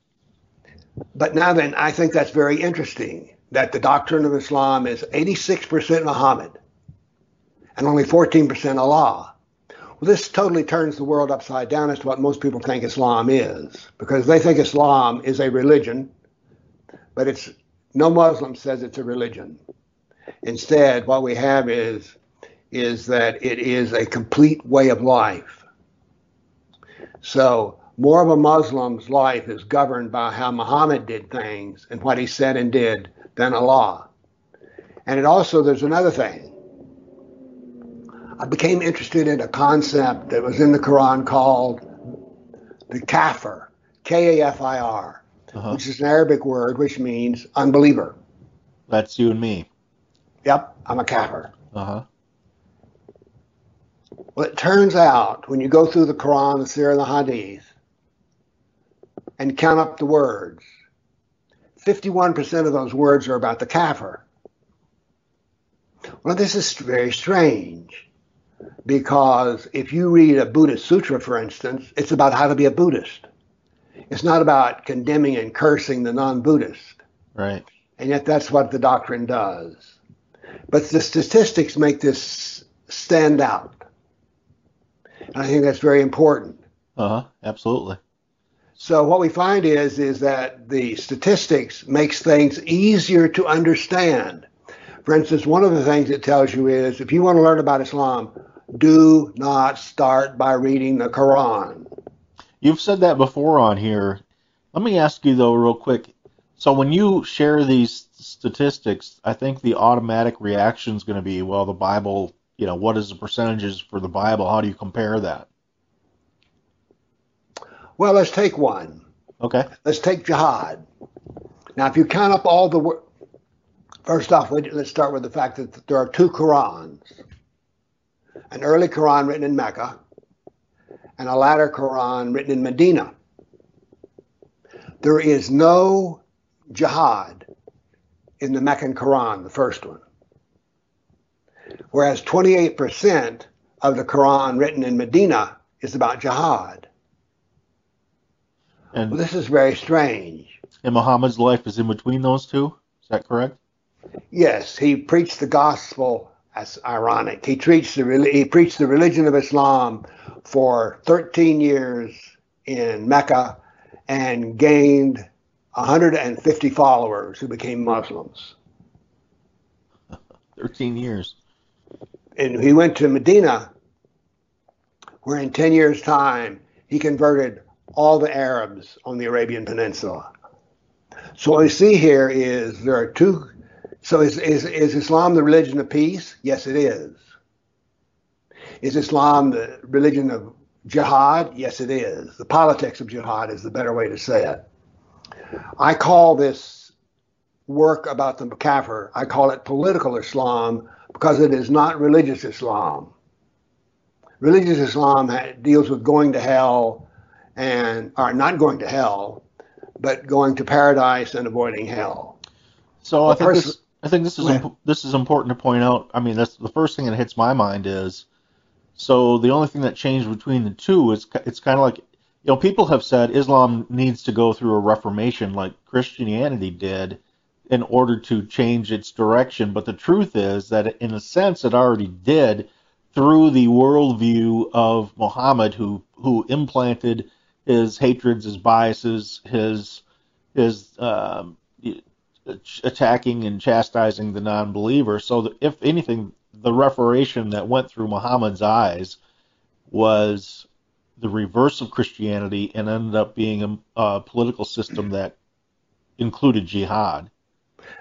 Speaker 16: But now then, I think that's very interesting that the doctrine of Islam is 86% Muhammad and only 14% Allah. Well, this totally turns the world upside down as to what most people think Islam is, because they think Islam is a religion, but it's no Muslim says it's a religion. Instead, what we have is is that it is a complete way of life. So more of a Muslim's life is governed by how Muhammad did things and what he said and did than Allah. And it also, there's another thing. I became interested in a concept that was in the Quran called the kafir, K A F I R, uh-huh. which is an Arabic word which means unbeliever.
Speaker 1: That's you and me.
Speaker 16: Yep, I'm a kafir.
Speaker 1: Uh huh.
Speaker 16: Well, it turns out when you go through the Quran, the Sirah, and the Hadith, and count up the words, 51% of those words are about the kafir. Well, this is very strange because if you read a Buddhist sutra, for instance, it's about how to be a Buddhist. It's not about condemning and cursing the non Buddhist.
Speaker 1: Right.
Speaker 16: And yet that's what the doctrine does. But the statistics make this stand out. And I think that's very important.
Speaker 1: Uh huh. Absolutely.
Speaker 16: So what we find is is that the statistics makes things easier to understand. For instance, one of the things it tells you is if you want to learn about Islam, do not start by reading the Quran.
Speaker 1: You've said that before on here. Let me ask you though, real quick. So when you share these statistics, I think the automatic reaction is going to be, well, the Bible, you know, what is the percentages for the Bible? How do you compare that?
Speaker 16: Well, let's take one.
Speaker 1: Okay.
Speaker 16: Let's take jihad. Now, if you count up all the first off, let's start with the fact that there are two Qurans an early Quran written in Mecca and a latter Quran written in Medina. There is no jihad in the Meccan Quran, the first one. Whereas 28% of the Quran written in Medina is about jihad. And well, this is very strange.
Speaker 1: And Muhammad's life is in between those two? Is that correct?
Speaker 16: Yes, he preached the gospel. That's ironic. He preached the he preached the religion of Islam for 13 years in Mecca and gained 150 followers who became Muslims.
Speaker 1: 13 years.
Speaker 16: And he went to Medina, where in 10 years' time he converted all the Arabs on the Arabian Peninsula. So what we see here is there are two. So is, is, is Islam the religion of peace? Yes, it is. Is Islam the religion of jihad? Yes, it is. The politics of jihad is the better way to say it. I call this work about the kafir, I call it political Islam because it is not religious Islam. Religious Islam deals with going to hell and are not going to hell, but going to paradise and avoiding hell.
Speaker 1: So I think this, I think this is imp- this is important to point out. I mean, that's the first thing that hits my mind is so the only thing that changed between the two is it's kind of like you know, people have said Islam needs to go through a reformation like Christianity did in order to change its direction. But the truth is that, in a sense, it already did through the worldview of Muhammad, who who implanted his hatreds, his biases, his his um, attacking and chastising the non-believer. So, if anything, the reformation that went through Muhammad's eyes was the reverse of Christianity and ended up being a, a political system that included jihad.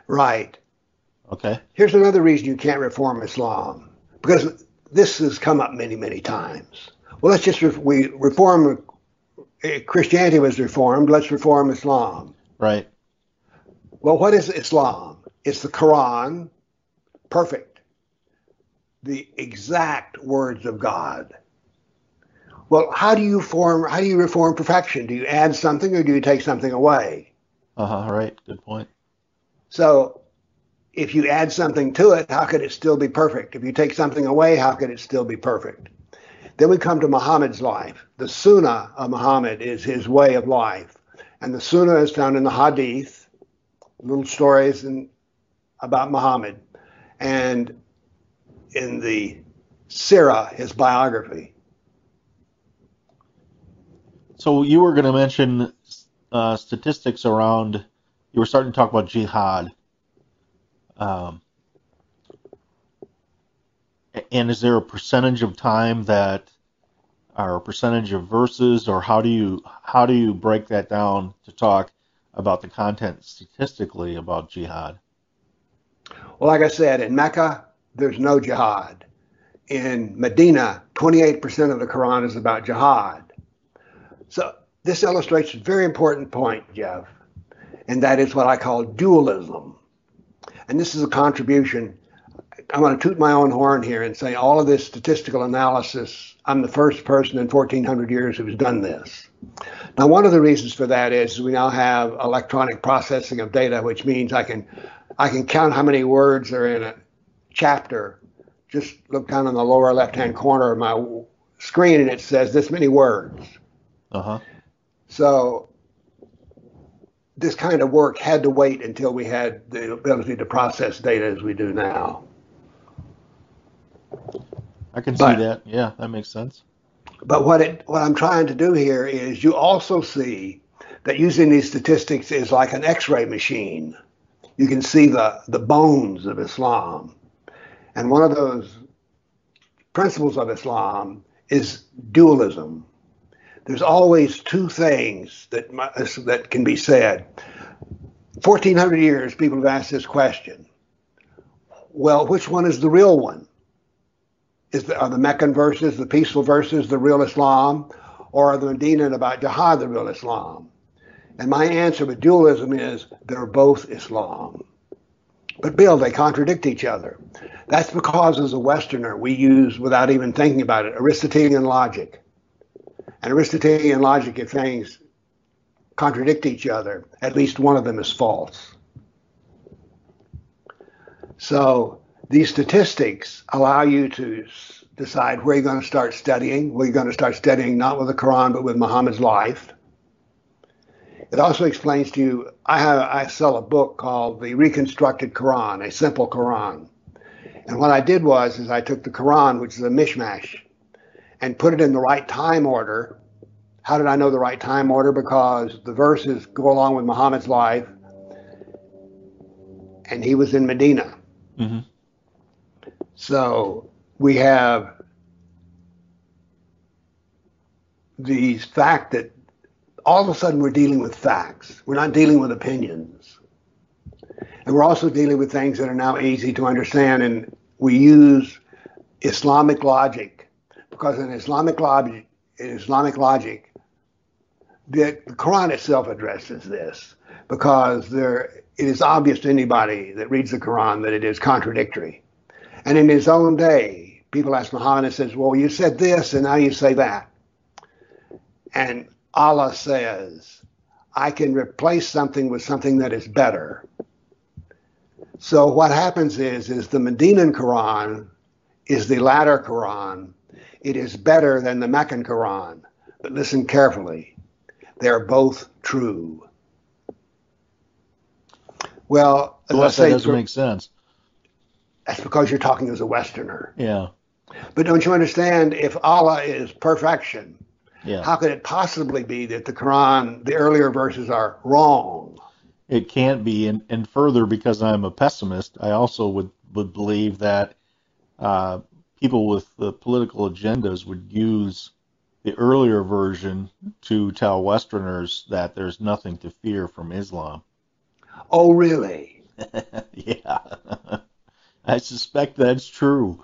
Speaker 16: Right.
Speaker 1: Okay.
Speaker 16: Here's another reason you can't reform Islam because this has come up many, many times. Well, let's just re- we reform Christianity was reformed. Let's reform Islam.
Speaker 1: Right.
Speaker 16: Well, what is Islam? It's the Quran, perfect, the exact words of God. Well, how do you form? How do you reform perfection? Do you add something or do you take something away?
Speaker 1: Uh huh. Right. Good point.
Speaker 16: So, if you add something to it, how could it still be perfect? If you take something away, how could it still be perfect? Then we come to Muhammad's life. The Sunnah of Muhammad is his way of life, and the Sunnah is found in the Hadith, little stories in, about Muhammad, and in the Sirah, his biography.
Speaker 1: So you were going to mention uh, statistics around. You were starting to talk about jihad. Um, and is there a percentage of time that, or a percentage of verses, or how do you how do you break that down to talk about the content statistically about jihad?
Speaker 16: Well, like I said, in Mecca, there's no jihad. In Medina, 28% of the Quran is about jihad. So this illustrates a very important point, Jeff, and that is what I call dualism. And this is a contribution. I'm going to toot my own horn here and say all of this statistical analysis, I'm the first person in 1400 years who's done this. Now, one of the reasons for that is we now have electronic processing of data, which means I can I can count how many words are in a chapter. Just look down in the lower left-hand corner of my screen, and it says this many words.
Speaker 1: Uh huh.
Speaker 16: So this kind of work had to wait until we had the ability to process data as we do now.
Speaker 1: I can but, see that. Yeah, that makes sense.
Speaker 16: But what it what I'm trying to do here is you also see that using these statistics is like an X-ray machine. You can see the the bones of Islam, and one of those principles of Islam is dualism there's always two things that that can be said. 1400 years people have asked this question. Well, which one is the real one? Is the, are the Meccan verses, the peaceful verses, the real Islam, or are the Medinan about jihad the real Islam? And my answer with dualism is they're both Islam. But Bill, they contradict each other. That's because as a Westerner, we use, without even thinking about it, Aristotelian logic and Aristotelian logic if things contradict each other, at least one of them is false. So these statistics allow you to decide where you're going to start studying, where you're going to start studying not with the Quran but with Muhammad's life. It also explains to you. I have I sell a book called The Reconstructed Quran, a simple Quran. And what I did was is I took the Quran, which is a mishmash, and put it in the right time order. How did I know the right time order? Because the verses go along with Muhammad's life, and he was in Medina.
Speaker 1: Mm-hmm.
Speaker 16: So we have the fact that all of a sudden we're dealing with facts. We're not dealing with opinions. And we're also dealing with things that are now easy to understand, and we use Islamic logic because in Islamic logic, in Islamic logic, the, Quran itself addresses this because there it is obvious to anybody that reads the Quran that it is contradictory. And in his own day, people ask Muhammad and says, "Well, you said this, and now you say that." And Allah says, "I can replace something with something that is better." So what happens is, is the Medinan Quran is the latter Quran it is better than the Meccan Quran. But listen carefully. They're both true. Well,
Speaker 1: Unless that doesn't make sense.
Speaker 16: That's because you're talking as a Westerner.
Speaker 1: Yeah.
Speaker 16: But don't you understand? If Allah is perfection,
Speaker 1: Yeah.
Speaker 16: how could it possibly be that the Quran, the earlier verses, are wrong?
Speaker 1: It can't be, and, and further, because I'm a pessimist, I also would, would believe that uh, people with the political agendas would use the earlier version to tell Westerners that there's nothing to fear from Islam.
Speaker 16: Oh, really?
Speaker 1: yeah. I suspect that's true.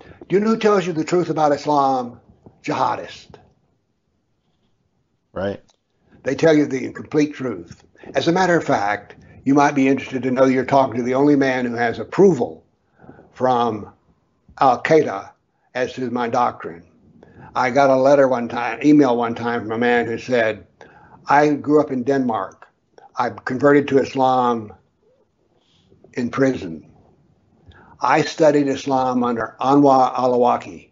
Speaker 16: Do you know who tells you the truth about Islam? Jihadist.
Speaker 1: Right.
Speaker 16: They tell you the complete truth. As a matter of fact, you might be interested to know you're talking to the only man who has approval from Al Qaeda as to my doctrine. I got a letter one time, email one time from a man who said, I grew up in Denmark. I converted to Islam in prison. I studied Islam under Anwar al-Awlaki,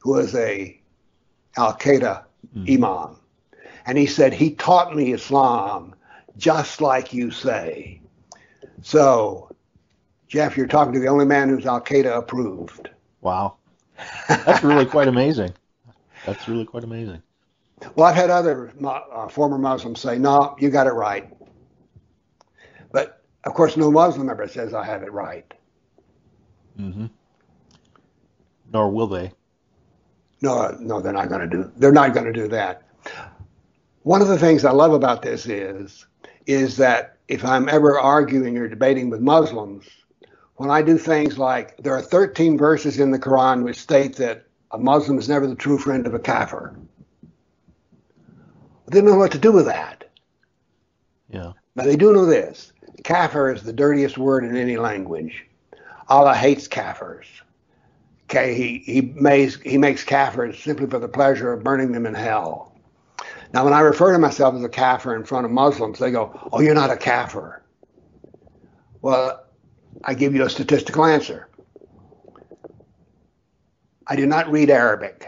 Speaker 16: who was a Al Qaeda imam. And he said, he taught me Islam just like you say. So, Jeff, you're talking to the only man who's Al Qaeda approved.
Speaker 1: Wow. That's really quite amazing. That's really quite amazing.
Speaker 16: Well, I've had other uh, former Muslims say, no, you got it right. Of course, no Muslim ever says I have it right.
Speaker 1: Mm-hmm. Nor will they.
Speaker 16: No, no, they're not going to do. They're not going to do that. One of the things I love about this is, is that if I'm ever arguing or debating with Muslims, when I do things like there are 13 verses in the Quran which state that a Muslim is never the true friend of a kafir. They don't know what to do with that.
Speaker 1: Yeah.
Speaker 16: Now they do know this: kafir is the dirtiest word in any language. Allah hates kafirs. Okay, he he makes he makes kafirs simply for the pleasure of burning them in hell. Now, when I refer to myself as a kafir in front of Muslims, they go, "Oh, you're not a kafir." Well, I give you a statistical answer. I do not read Arabic,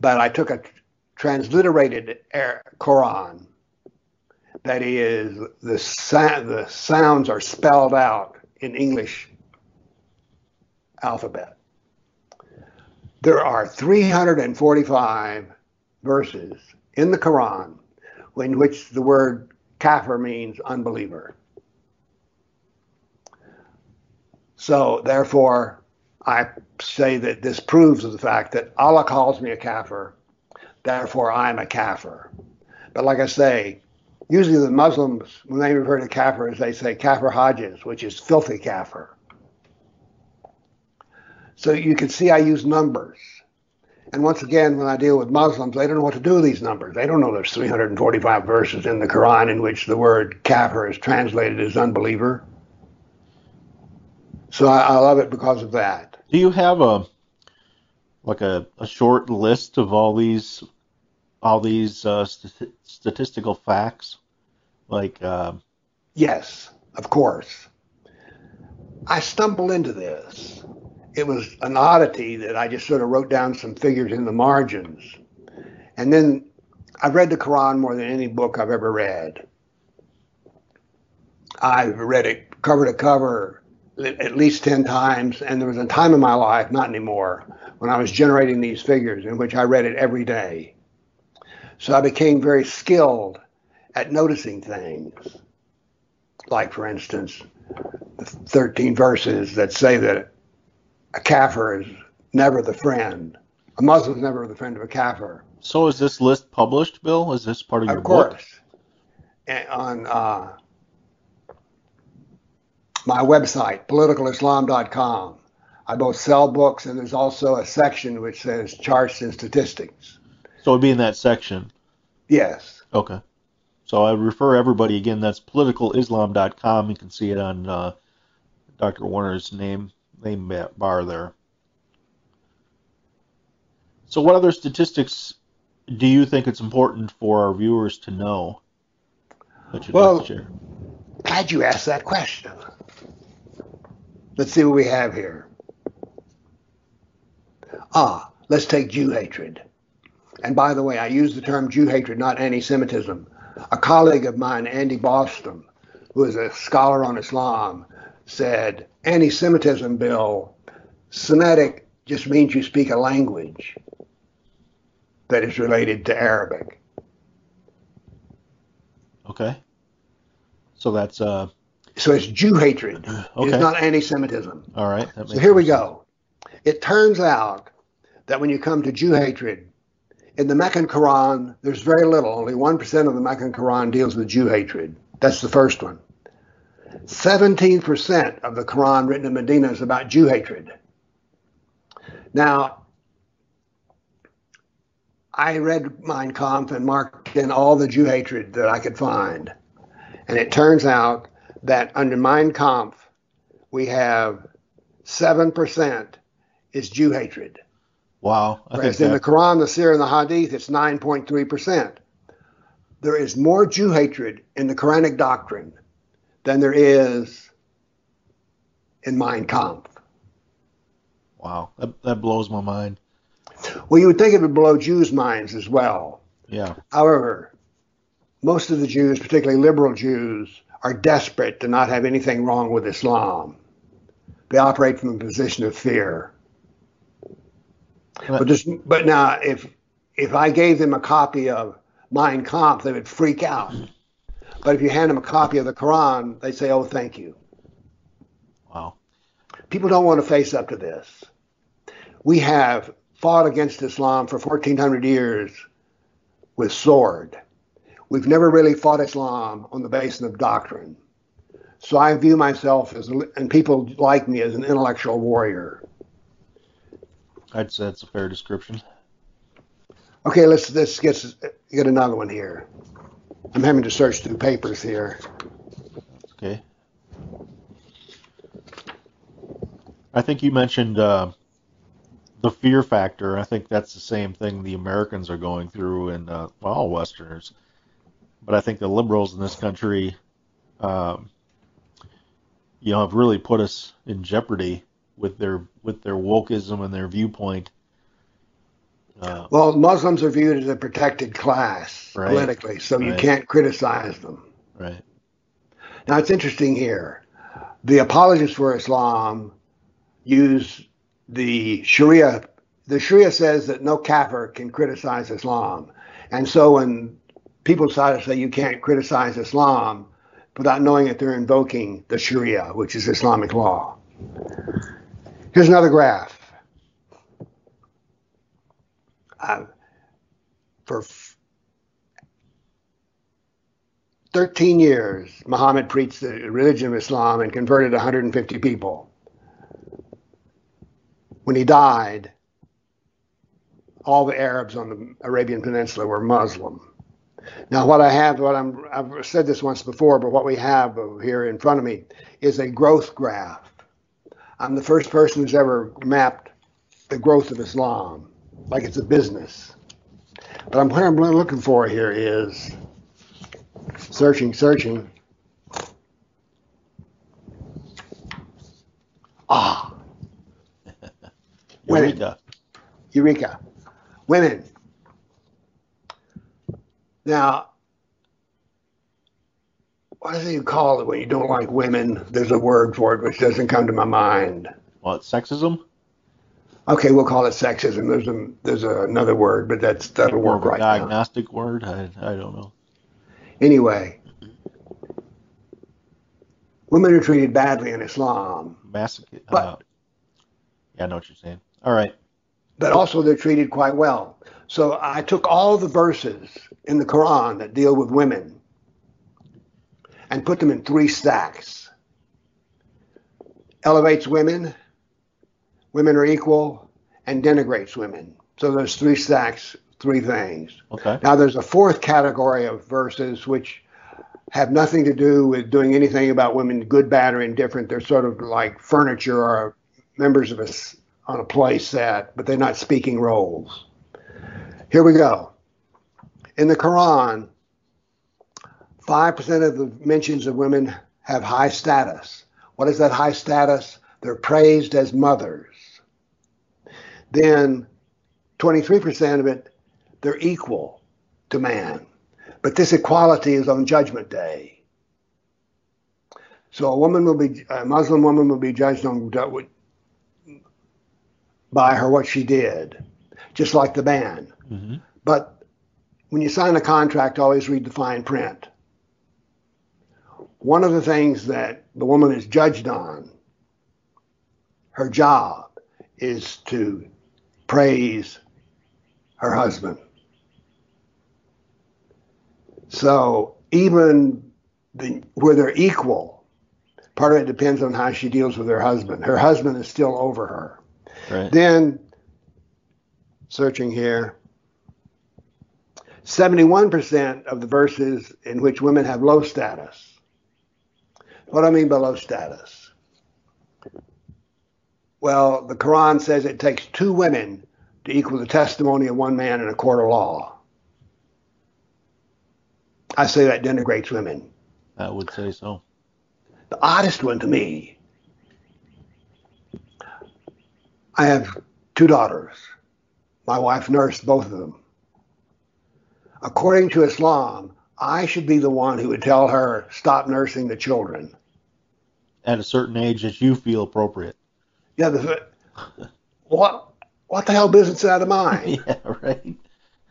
Speaker 16: but I took a transliterated Quran. That is, the, the sounds are spelled out in English alphabet. There are 345 verses in the Quran in which the word kafir means unbeliever. So, therefore, I say that this proves the fact that Allah calls me a kafir, therefore I'm a kafir. But like I say, usually the Muslims, when they refer to kafirs, they say kafir najis, which is filthy kafir. So you can see I use numbers. And once again, when I deal with Muslims, they don't know what to do with these numbers. They don't know there's 345 verses in the Quran in which the word kafir is translated as unbeliever. So I, I love it because of that.
Speaker 1: Do you have a like a, a short list of all these all these uh, st- statistical facts? Like uh,
Speaker 16: Yes, of course. I stumbled into this. It was an oddity that I just sort of wrote down some figures in the margins. And then I've read the Quran more than any book I've ever read. I've read it cover to cover at least 10 times, and there was a time in my life, not anymore, when I was generating these figures in which I read it every day. So I became very skilled at noticing things. Like, for instance, the 13 verses that say that a kafir is never the friend. A Muslim is never the friend of a kafir.
Speaker 1: so is this list published, Bill? Is this part of your
Speaker 16: Of
Speaker 1: book?
Speaker 16: course. And on uh, my website, politicalislam.com, I both sell books and there's also a section which says charts and statistics.
Speaker 1: So it'd be in that section.
Speaker 16: Yes.
Speaker 1: Okay. So I refer everybody again. That's politicalislam.com. You can see it on uh, Dr. Warner's name name bar there. So what other statistics do you think it's important for our viewers to know
Speaker 16: Well,
Speaker 1: like to?
Speaker 16: Glad you asked that question. Let's see what we have here. Ah, let's take Jew hatred. And by the way, I use the term Jew hatred, not anti Semitism. A colleague of mine, Andy Bostom, who is a scholar on Islam, said anti Semitism bill, Semitic just means you speak a language that is related to Arabic.
Speaker 1: Okay. So that's uh.
Speaker 16: So it's Jew hatred.
Speaker 1: Okay.
Speaker 16: It's not anti-Semitism.
Speaker 1: All right.
Speaker 16: So here we go. It turns out that when you come to Jew hatred, in the Meccan Quran, there's very little. Only 1% of the Meccan Quran deals with Jew hatred. That's the first one. 17% of the Quran written in Medina is about Jew hatred. Now, I read Mein Kampf and marked in all the Jew hatred that I could find. And it turns out that under Mein Kampf, we have 7% is Jew hatred.
Speaker 1: Wow.
Speaker 16: I Whereas in the Quran, the Sirah, and the Hadith, it's 9.3%. There is more Jew hatred in the Quranic doctrine than there is in Mein Kampf.
Speaker 1: Wow, that, that blows my mind.
Speaker 16: Well, you would think it would blow Jews' minds as well.
Speaker 1: Yeah.
Speaker 16: However, most of the Jews, particularly liberal Jews, are desperate to not have anything wrong with Islam. They operate from a position of fear. But, this, but now, if if I gave them a copy of Mein Kampf, they would freak out. But if you hand them a copy of the Quran, they say, "Oh, thank you."
Speaker 1: Wow.
Speaker 16: People don't want to face up to this. We have fought against Islam for 1400 years with sword. We've never really fought Islam on the basis of doctrine. So I view myself as, and people like me as an intellectual warrior.
Speaker 1: I'd say that's a fair description.
Speaker 16: Okay, let's let's get get another one here. I'm having to search through papers here.
Speaker 1: Okay. I think you mentioned uh, the fear factor. I think that's the same thing the Americans are going through, and uh, all Westerners. But I think the liberals in this country, um, you know, have really put us in jeopardy with their with their wokeism and their viewpoint.
Speaker 16: Uh, well, Muslims are viewed as a protected class right, politically, so right. you can't criticize them.
Speaker 1: Right.
Speaker 16: Now it's interesting here. The apologists for Islam use the Sharia. The Sharia says that no kafir can criticize Islam, and so when people try to say you can't criticize Islam without knowing that they're invoking the Sharia, which is Islamic law. Here's another graph. Uh, for 13 years, Muhammad preached the religion of Islam and converted 150 people. When he died, all the Arabs on the Arabian Peninsula were Muslim. Now, what I have, what I'm, I've said this once before, but what we have here in front of me is a growth graph. I'm the first person who's ever mapped the growth of Islam, like it's a business. But I'm, what I'm looking for here is searching, searching. Ah.
Speaker 1: Eureka.
Speaker 16: Eureka. Women. Now, what do you call it when you don't like women? There's a word for it which doesn't come to my mind.
Speaker 1: What, sexism?
Speaker 16: Okay, we'll call it sexism. There's a there's a, another word, but that's that'll work right now.
Speaker 1: diagnostic
Speaker 16: now.
Speaker 1: word. I I don't know.
Speaker 16: Anyway, women are treated badly in Islam.
Speaker 1: Masochist. But, uh, yeah, I know what you're saying. All right.
Speaker 16: But also they're treated quite well. So I took all the verses in the Quran that deal with women and put them in three stacks. Elevates women, women are equal, and denigrates women. So there's three stacks, three things.
Speaker 1: Okay.
Speaker 16: Now there's a fourth category of verses which have nothing to do with doing anything about women, good, bad, or indifferent. They're sort of like furniture or members of a on a play set, but they're not speaking roles. Here we go. In the Quran, 5% of the mentions of women have high status. What is that high status? They're praised as mothers. Then 23% of it they're equal to man. But this equality is on Judgment Day. So a woman will be, a Muslim woman will be judged on by her what she did, just like the ban.
Speaker 1: Mm-hmm.
Speaker 16: But when you sign a contract, always read the fine print. One of the things that the woman is judged on, her job, is to praise her husband. So even the, where they're equal, part of it depends on how she deals with her husband. Her husband is still over her.
Speaker 1: Right.
Speaker 16: Then, searching here, 71% of the verses in which women have low status. What do I mean by low status? Well, the Quran says it takes two women to equal the testimony of one man in a court of law. I say that denigrates women.
Speaker 1: I would say so.
Speaker 16: The oddest one to me I have two daughters. My wife nursed both of them. According to Islam, I should be the one who would tell her, stop nursing the children.
Speaker 1: At a certain age that you feel appropriate.
Speaker 16: Yeah, the, what what the hell business out of mine?
Speaker 1: yeah, right.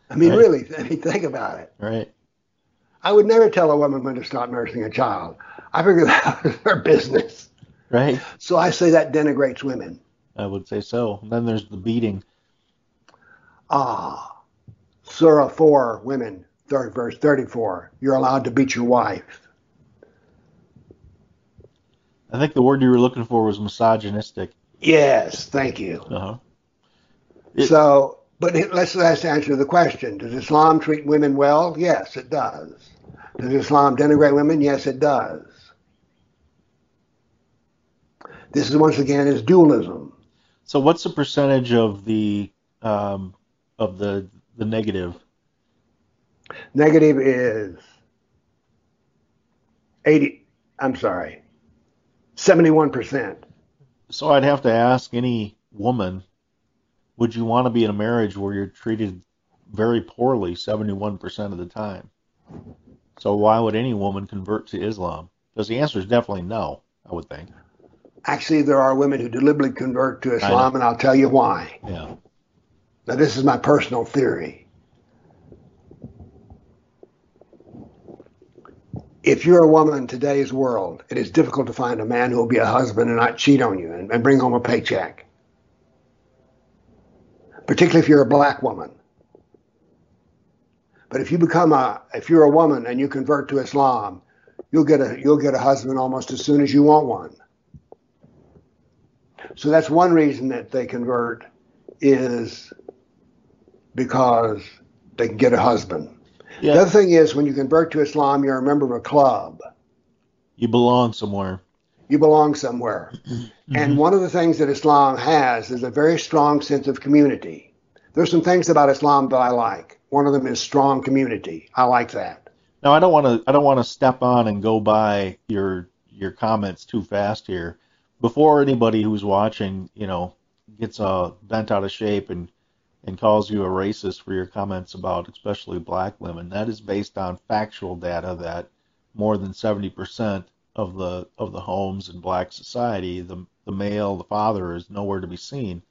Speaker 16: I mean,
Speaker 1: right.
Speaker 16: really, I mean, think about it.
Speaker 1: Right.
Speaker 16: I would never tell a woman when to stop nursing a child. I figure that was her business.
Speaker 1: Right.
Speaker 16: So I say that denigrates women.
Speaker 1: I would say so. Then there's the beating.
Speaker 16: Ah, Surah 4, women, third verse 34. You're allowed to beat your wife.
Speaker 1: I think the word you were looking for was misogynistic.
Speaker 16: Yes, thank you.
Speaker 1: Uh-huh.
Speaker 16: It, so, but let's, let's answer the question. Does Islam treat women well? Yes, it does. Does Islam denigrate women? Yes, it does. This is once again is dualism.
Speaker 1: So, what's the percentage of the um, of the the negative?
Speaker 16: Negative is eighty. I'm sorry, seventy-one percent.
Speaker 1: So I'd have to ask any woman, would you want to be in a marriage where you're treated very poorly 71% of the time? So why would any woman convert to Islam? Because the answer is definitely no, I would think.
Speaker 16: Actually, there are women who deliberately convert to Islam, and I'll tell you why.
Speaker 1: Yeah.
Speaker 16: Now, this is my personal theory. If you're a woman in today's world, it is difficult to find a man who will be a husband and not cheat on you and, and bring home a paycheck. Particularly if you're a black woman. But if you become a, if you're a woman and you convert to Islam, you'll get a, you'll get a husband almost as soon as you want one. So that's one reason that they convert is because they can get a husband.
Speaker 1: Yeah.
Speaker 16: The other thing is when you convert to Islam, you're a member of a club.
Speaker 1: You belong somewhere.
Speaker 16: You belong somewhere.
Speaker 1: Mm-hmm.
Speaker 16: And one of the things that Islam has is a very strong sense of community. There's some things about Islam that I like. One of them is strong community. I like that.
Speaker 1: Now I don't want to I don't want to step on and go by your your comments too fast here. Before anybody who's watching, you know, gets uh, bent out of shape and and calls you a racist for your comments about especially black women, that is based on factual data that more than 70% of the of the homes in black society, the the male, the father is nowhere to be seen,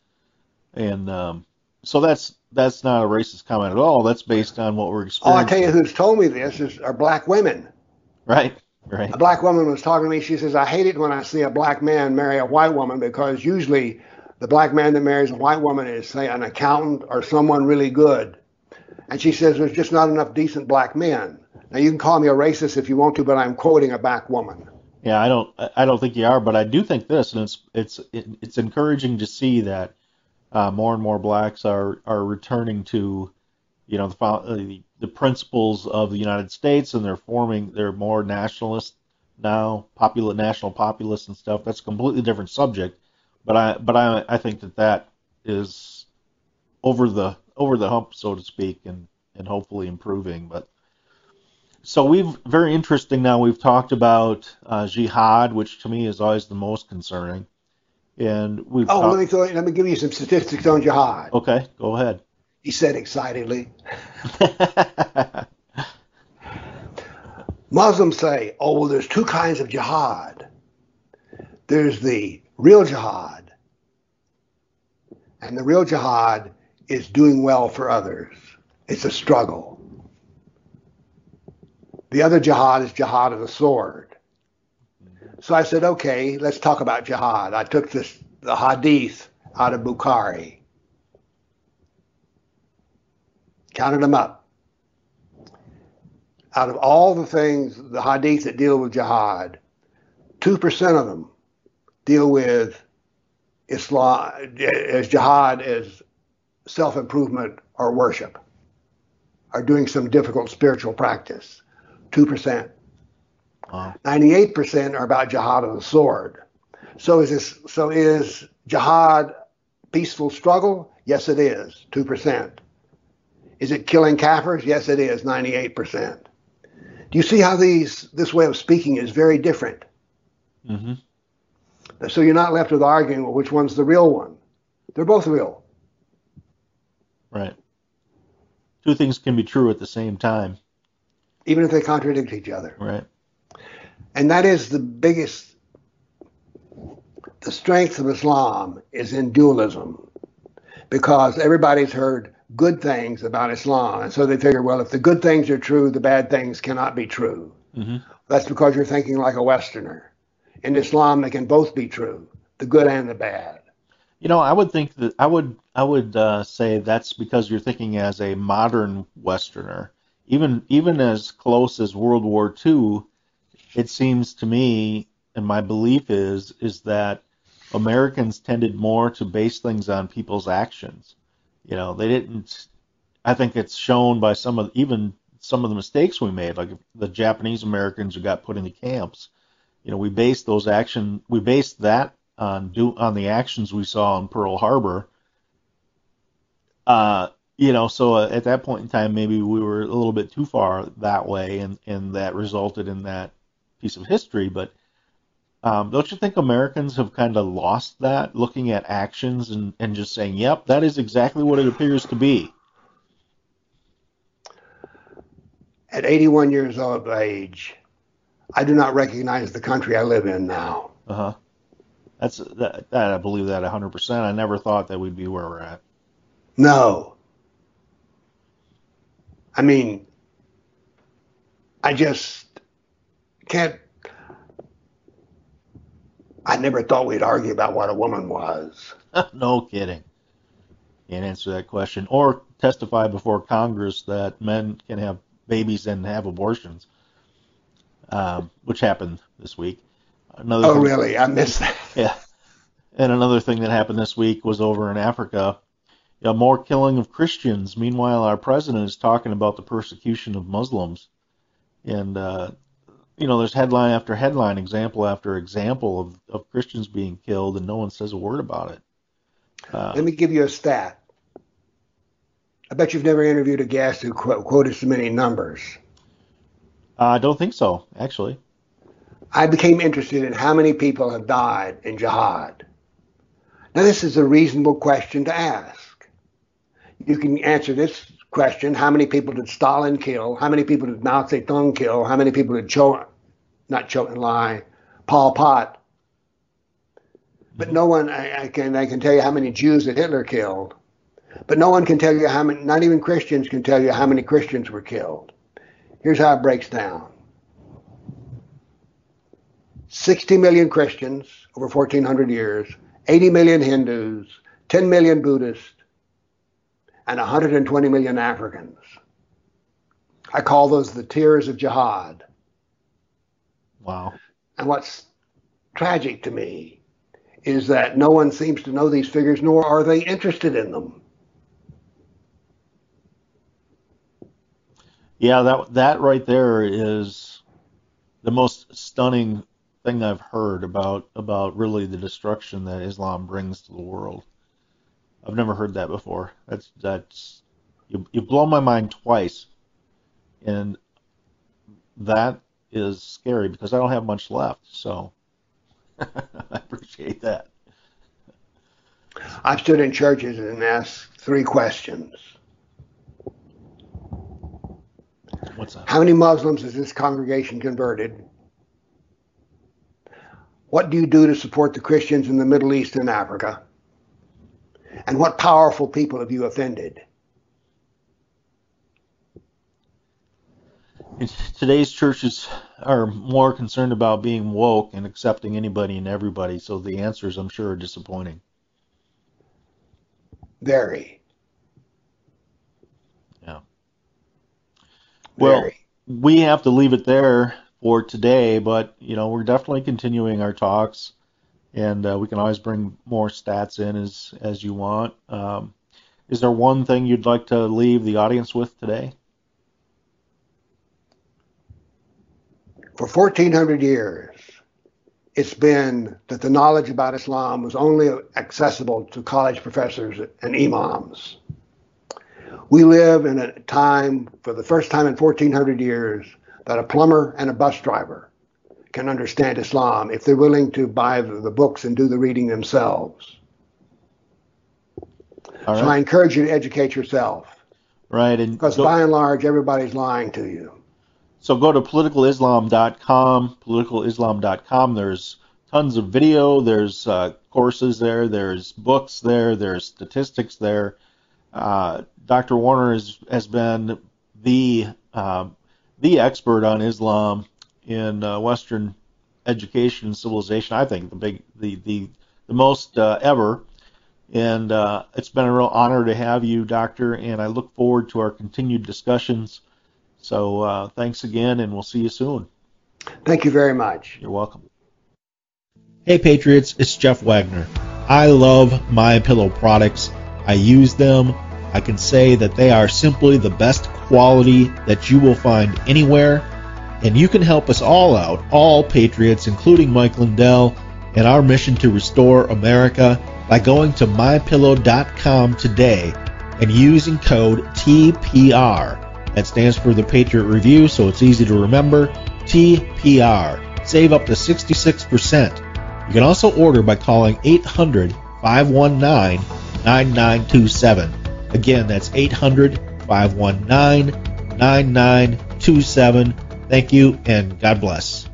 Speaker 1: and um, so that's that's not a racist comment at all. That's based on what we're experiencing.
Speaker 16: Oh, I tell you who's told me this is are black women.
Speaker 1: Right, right.
Speaker 16: A black woman was talking to me. She says, I hate it when I see a black man marry a white woman because usually the black man that marries a white woman is, say, an accountant or someone really good. And she says, there's just not enough decent black men. Now, you can call me a racist if you want to, but I'm quoting a black woman.
Speaker 1: Yeah, I don't I don't think you are, but I do think this, and it's it's it's encouraging to see that uh, more and more blacks are are returning to, you know, the uh, the, principles of the United States, and they're forming they're more nationalist now, popular national populist and stuff. That's a completely different subject, but I but I I think that that is over the over the hump, so to speak, and and hopefully improving, but. So we've very interesting now. We've talked about uh, jihad, which to me is always the most concerning, and we've
Speaker 16: Oh,
Speaker 1: talked-
Speaker 16: let me, throw, let me give you some statistics on jihad.
Speaker 1: okay, go ahead.
Speaker 16: He said excitedly. Muslims say, oh, well, there's two kinds of jihad. There's the real jihad, and the real jihad is doing well for others. It's a struggle. The other jihad is jihad of the sword. So I said, okay, let's talk about jihad. I took this the hadith out of Bukhari. Counted them up. Out of all the things, the hadith that deal with jihad, 2% of them deal with Islam as jihad as self improvement or worship, are doing some difficult spiritual practice. 2%. Wow. 98% are about jihad of the sword. So is this so is jihad peaceful struggle? Yes it is, 2%. Is it killing kafirs? Yes it is, 98%. Do you see how these this way of speaking is very different?
Speaker 1: Mm-hmm.
Speaker 16: So you're not left with arguing well, which one's the real one. They're both real.
Speaker 1: Right. Two things can be true at the same time.
Speaker 16: Even if they contradict each other.
Speaker 1: Right.
Speaker 16: And that is the biggest the strength of Islam is in dualism because everybody's heard good things about Islam. And so they figure, well, if the good things are true, the bad things cannot be true.
Speaker 1: Mm-hmm.
Speaker 16: That's because you're thinking like a Westerner. In Islam, they can both be true, the good and the bad.
Speaker 1: You know, I would think that I would I would uh, say that's because you're thinking as a modern Westerner. Even even as close as World War II, it seems to me, and my belief is is that Americans tended more to base things on people's actions. You know, they didn't. I think it's shown by some of even some of the mistakes we made, like the Japanese Americans who got put into camps. You know, we based those action we based that on do on the actions we saw in Pearl Harbor. Uh, you know, so uh, at that point in time, maybe we were a little bit too far that way, and and that resulted in that piece of history. But um, don't you think Americans have kind of lost that, looking at actions and, and just saying, yep, that is exactly what it appears to be?
Speaker 16: At 81 years of age, I do not recognize the country I live in now.
Speaker 1: Uh huh. That's that, that. I believe that 100%. I never thought that we'd be where we're at.
Speaker 16: No. I mean, I just can't I never thought we'd argue about what a woman was.
Speaker 1: no kidding. Can't answer that question. Or testify before Congress that men can have babies and have abortions, um, which happened this week.
Speaker 16: Another oh, thing, really? I missed that.
Speaker 1: Yeah. And another thing that happened this week was over in Africa. You know, more killing of Christians. Meanwhile, our president is talking about the persecution of Muslims. And uh, you know, there's headline after headline, example after example of, of Christians being killed, and no one says a word about it.
Speaker 16: Uh, Let me give you a stat. I bet you've never interviewed a guest who qu- quoted so many numbers.
Speaker 1: Uh, I don't think so, actually.
Speaker 16: I became interested in how many people have died in jihad. Now, this is a reasonable question to ask. You can answer this question how many people did Stalin kill? How many people did Mao Zedong kill? How many people did Cho, not Chou Enlai, Pol Pot? But no one, I, I, can, I can tell you how many Jews that Hitler killed. But no one can tell you how many, not even Christians can tell you how many Christians were killed. Here's how it breaks down 60 million Christians over 1,400 years, 80 million Hindus, 10 million Buddhists, and 120 million Africans. I call those the tears of jihad.
Speaker 1: Wow.
Speaker 16: And what's tragic to me is that no one seems to know these figures, nor are they interested in them.
Speaker 1: Yeah, that that right there is the most stunning thing I've heard about about really the destruction that Islam brings to the world. I've never heard that before. That's that's you you blow my mind twice, and that is scary because I don't have much left. So I appreciate that.
Speaker 16: I've stood in churches and asked three questions.
Speaker 1: What's that?
Speaker 16: How many Muslims has this congregation converted? What do you do to support the Christians in the Middle East and Africa? And what powerful people have you offended?
Speaker 1: Today's churches are more concerned about being woke and accepting anybody and everybody, so the answers, I'm sure, are disappointing.
Speaker 16: Very.
Speaker 1: Yeah. Well,
Speaker 16: Very.
Speaker 1: we have to leave it there for today, but you know we're definitely continuing our talks, and uh, we can always bring more stats in as as you want. Um, is there one thing you'd like to leave the audience with today?
Speaker 16: For 1400 years, it's been that the knowledge about Islam was only accessible to college professors and imams. We live in a time, for the first time in 1400 years, that a plumber and a bus driver can understand Islam if they're willing to buy the books and do the reading themselves.
Speaker 1: All
Speaker 16: So I encourage you to educate yourself
Speaker 1: Right, and
Speaker 16: because
Speaker 1: go-
Speaker 16: by and large, everybody's lying to you.
Speaker 1: So go to politicalislam.com, politicalislam.com. There's tons of video, there's uh, courses there, there's books there, there's statistics there. Uh, Dr. Warner has, has been the um, the expert on Islam in uh, Western education and civilization. I think the big the the the most uh, ever. And uh, it's been a real honor to have you, Doctor, and I look forward to our continued discussions. So uh, thanks again, and we'll see you soon.
Speaker 16: Thank you very much.
Speaker 1: You're welcome.
Speaker 17: Hey Patriots, it's Jeff Wagner. I love My Pillow products. I use them. I can say that they are simply the best quality that you will find anywhere. And you can help us all out, all Patriots, including Mike Lindell, in our mission to restore America by going to mypillow.com today and using code TPR. That stands for the Patriot Review, so it's easy to remember. TPR. Save up to 66%. You can also order by calling 800 519 9927. Again, that's 800 519 9927. Thank you and God bless.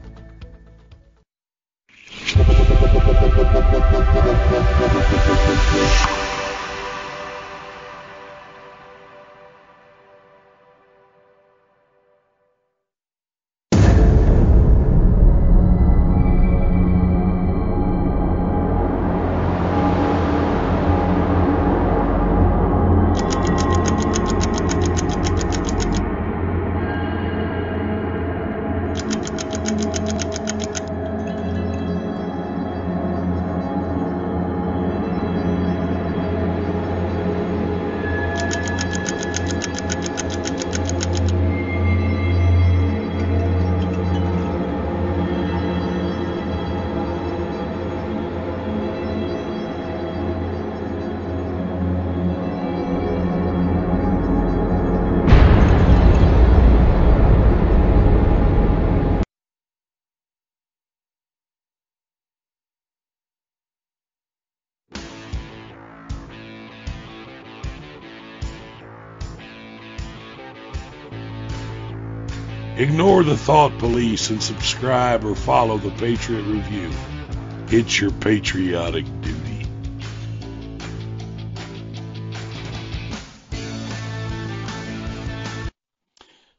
Speaker 15: Ignore the thought police and subscribe or follow the Patriot Review. It's your patriotic duty.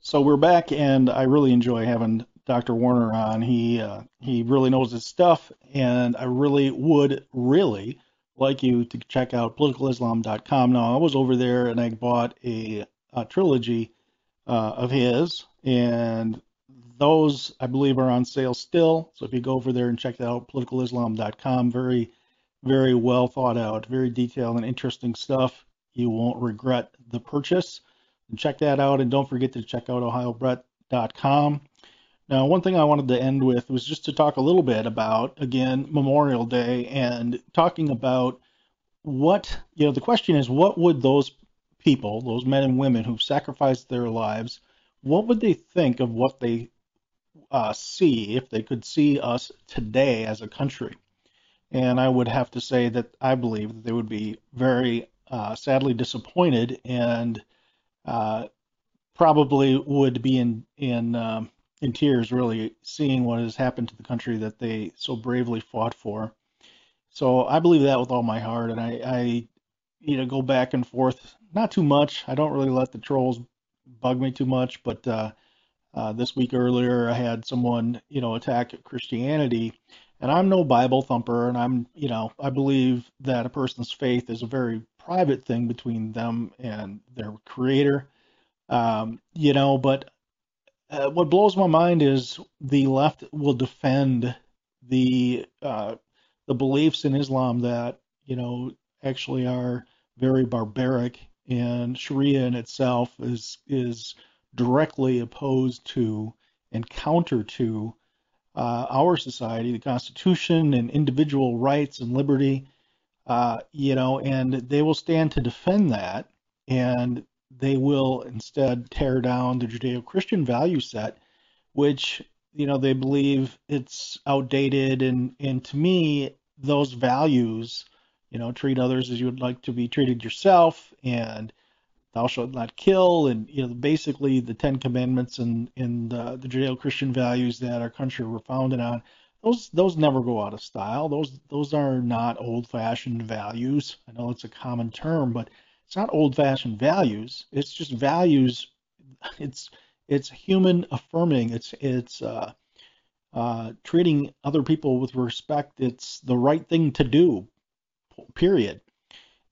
Speaker 1: So we're back, and I really enjoy having Dr. Warner on. He uh, he really knows his stuff, and I really would really like you to check out politicalislam.com. Now I was over there and I bought a, a trilogy uh, of his, and those I believe are on sale still. So if you go over there and check that out, politicalislam.com, very very well thought out, very detailed and interesting stuff. You won't regret the purchase. And check that out, and don't forget to check out ohiobrett.com. Now, one thing I wanted to end with was just to talk a little bit about, again, Memorial Day and talking about what, you know, the question is, what would those people, those men and women who've sacrificed their lives, what would they think of what they uh, see if they could see us today as a country? And I would have to say that I believe that they would be very uh, sadly disappointed and uh, probably would be in in um, in tears, really seeing what has happened to the country that they so bravely fought for. So I believe that with all my heart, and I, I you know go back and forth, not too much. I don't really let the trolls bug me too much, but uh, uh, this week earlier I had someone you know attack Christianity, and I'm no Bible thumper, and I'm you know I believe that a person's faith is a very private thing between them and their Creator. Um, you know, but uh, what blows my mind is the left will defend the uh, the beliefs in Islam that you know actually are very barbaric, and Sharia in itself is is directly opposed to and counter to uh, our society, the Constitution, and individual rights and liberty. Uh, you know, and they will stand to defend that, and they will instead tear down the Judeo-Christian value set, which you know they believe it's outdated, and and to me those values, you know, treat others as you would like to be treated yourself, and thou shalt not kill, and you know basically the Ten Commandments and and the, the Judeo-Christian values that our country were founded on. Those those never go out of style. Those those are not old-fashioned values. I know it's a common term, but it's not old-fashioned values. It's just values. It's it's human affirming. It's it's uh, uh, treating other people with respect. It's the right thing to do. Period.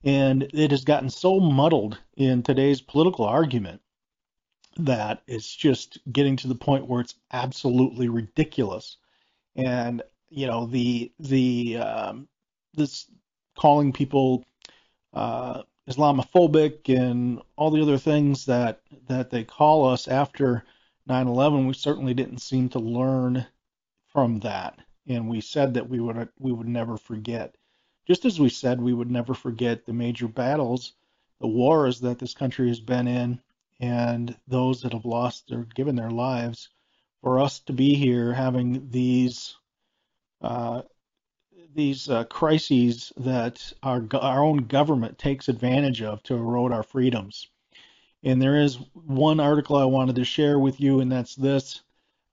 Speaker 1: And it has gotten so muddled in today's political argument that it's just getting to the point where it's absolutely ridiculous. And you know the the um, this calling people uh, Islamophobic and all the other things that that they call us after 9/11, we certainly didn't seem to learn from that, and we said that we would we would never forget. Just as we said we would never forget the major battles, the wars that this country has been in, and those that have lost or given their lives. For us to be here having these uh, these uh, crises that our our own government takes advantage of to erode our freedoms. And there is one article I wanted to share with you, and that's this.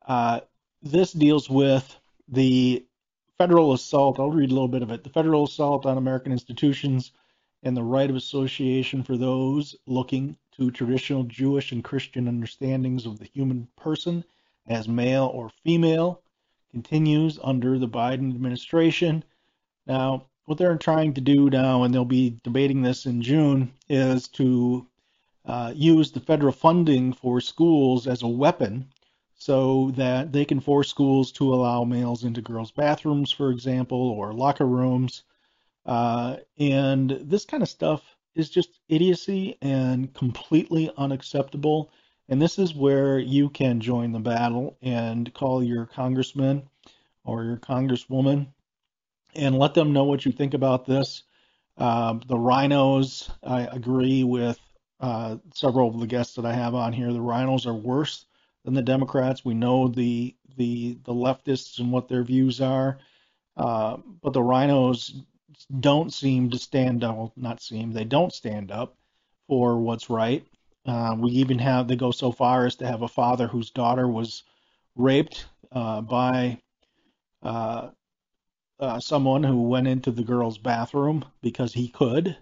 Speaker 1: Uh, this deals with the federal assault. I'll read a little bit of it. The federal assault on American institutions and the right of association for those looking to traditional Jewish and Christian understandings of the human person as male or female continues under the Biden administration now, what they're trying to do now, and they'll be debating this in June, is to uh, use the federal funding for schools as a weapon so that they can force schools to allow males into girls' bathrooms, for example, or locker rooms. Uh, and this kind of stuff is just idiocy and completely unacceptable. And this is where you can join the battle and call your congressman or your congresswoman and let them know what you think about this. Uh, the RINOs, I agree with uh, several of the guests that I have on here. The RINOs are worse than the Democrats. We know the the the leftists and what their views are, uh, but the RINOs don't seem to stand up. Not seem they don't stand up for what's right. Uh, we even have they go so far as to have a father whose daughter was raped uh, by uh, uh, someone who went into the girl's bathroom because he could,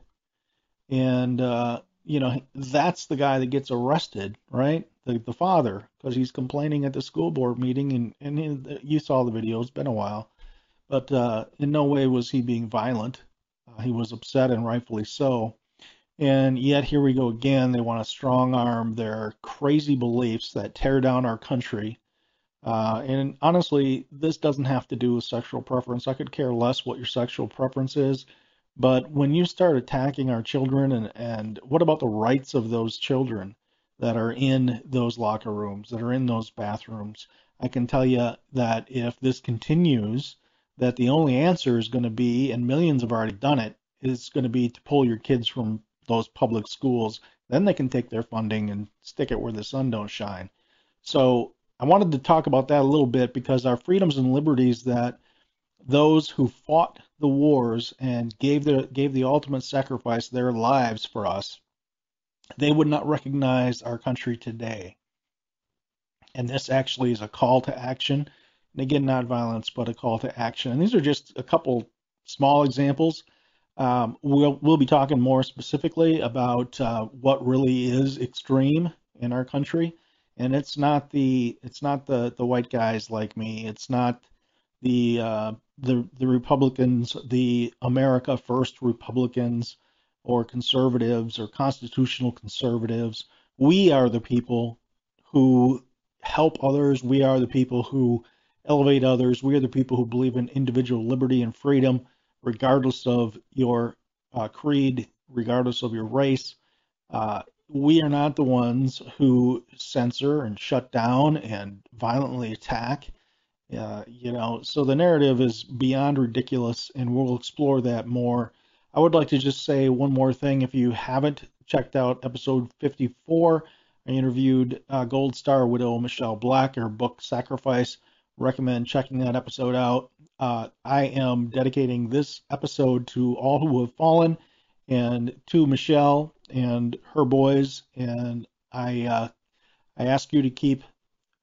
Speaker 1: and uh, you know that's the guy that gets arrested, right? The the father because he's complaining at the school board meeting, and and you saw the video. It's been a while, but uh, in no way was he being violent. Uh, he was upset and rightfully so. And yet here we go again. They want to strong arm their crazy beliefs that tear down our country uh, and honestly, this doesn't have to do with sexual preference. I could care less what your sexual preference is. But when you start attacking our children, and, and what about the rights of those children that are in those locker rooms, that are in those bathrooms? I can tell you that if this continues, that the only answer is going to be, and millions have already done it, is going to be to pull your kids from those public schools. Then they can take their funding and stick it where the sun don't shine. So I wanted to talk about that a little bit because our freedoms and liberties that those who fought the wars and gave the gave the ultimate sacrifice their lives for us they would not recognize our country today. And this actually is a call to action. And again, not violence, but a call to action. And these are just a couple small examples. Um, we'll, we'll be talking more specifically about uh, what really is extreme in our country. And it's not the it's not the, the white guys like me. It's not the uh, the the Republicans, the America First Republicans, or conservatives or constitutional conservatives. We are the people who help others. We are the people who elevate others. We are the people who believe in individual liberty and freedom, regardless of your uh, creed, regardless of your race. Uh, we are not the ones who censor and shut down and violently attack. Uh, you know, so the narrative is beyond ridiculous, and we'll explore that more. I would like to just say one more thing. If you haven't checked out episode 54, I interviewed uh, Gold Star widow Michelle Black. Her book Sacrifice. Recommend checking that episode out. Uh, I am dedicating this episode to all who have fallen and to Michelle and her boys. And I uh, I ask you to keep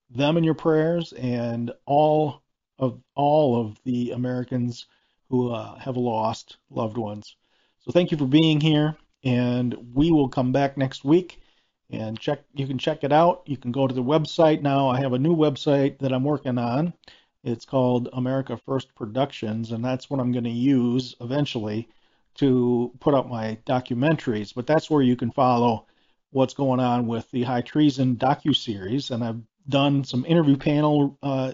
Speaker 1: them in your prayers and all of all of the Americans who uh, have lost loved ones. So thank you for being here, and we will come back next week and check. You can check it out. You can go to the website now. I have a new website that I'm working on. It's called America First Productions, and that's what I'm going to use eventually to put up my documentaries. But that's where you can follow what's going on with the High Treason docu series, and I've done some interview panel uh,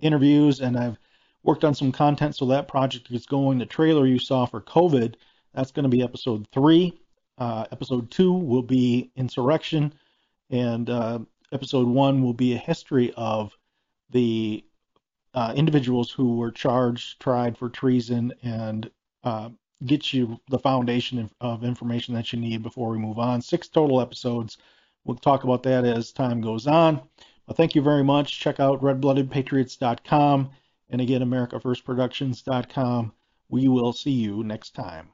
Speaker 1: interviews, and I've worked on some content so that project is going. The trailer you saw for COVID, that's going to be episode three. Uh, episode two will be insurrection, and uh, episode one will be a history of the uh, individuals who were charged, tried for treason, and uh, get you the foundation of, information that you need before we move on. Six total episodes. We'll talk about that as time goes on. Well, thank you very much. Check out redbloodedpatriots.com and again, AmericaFirstProductions.com. We will see you next time.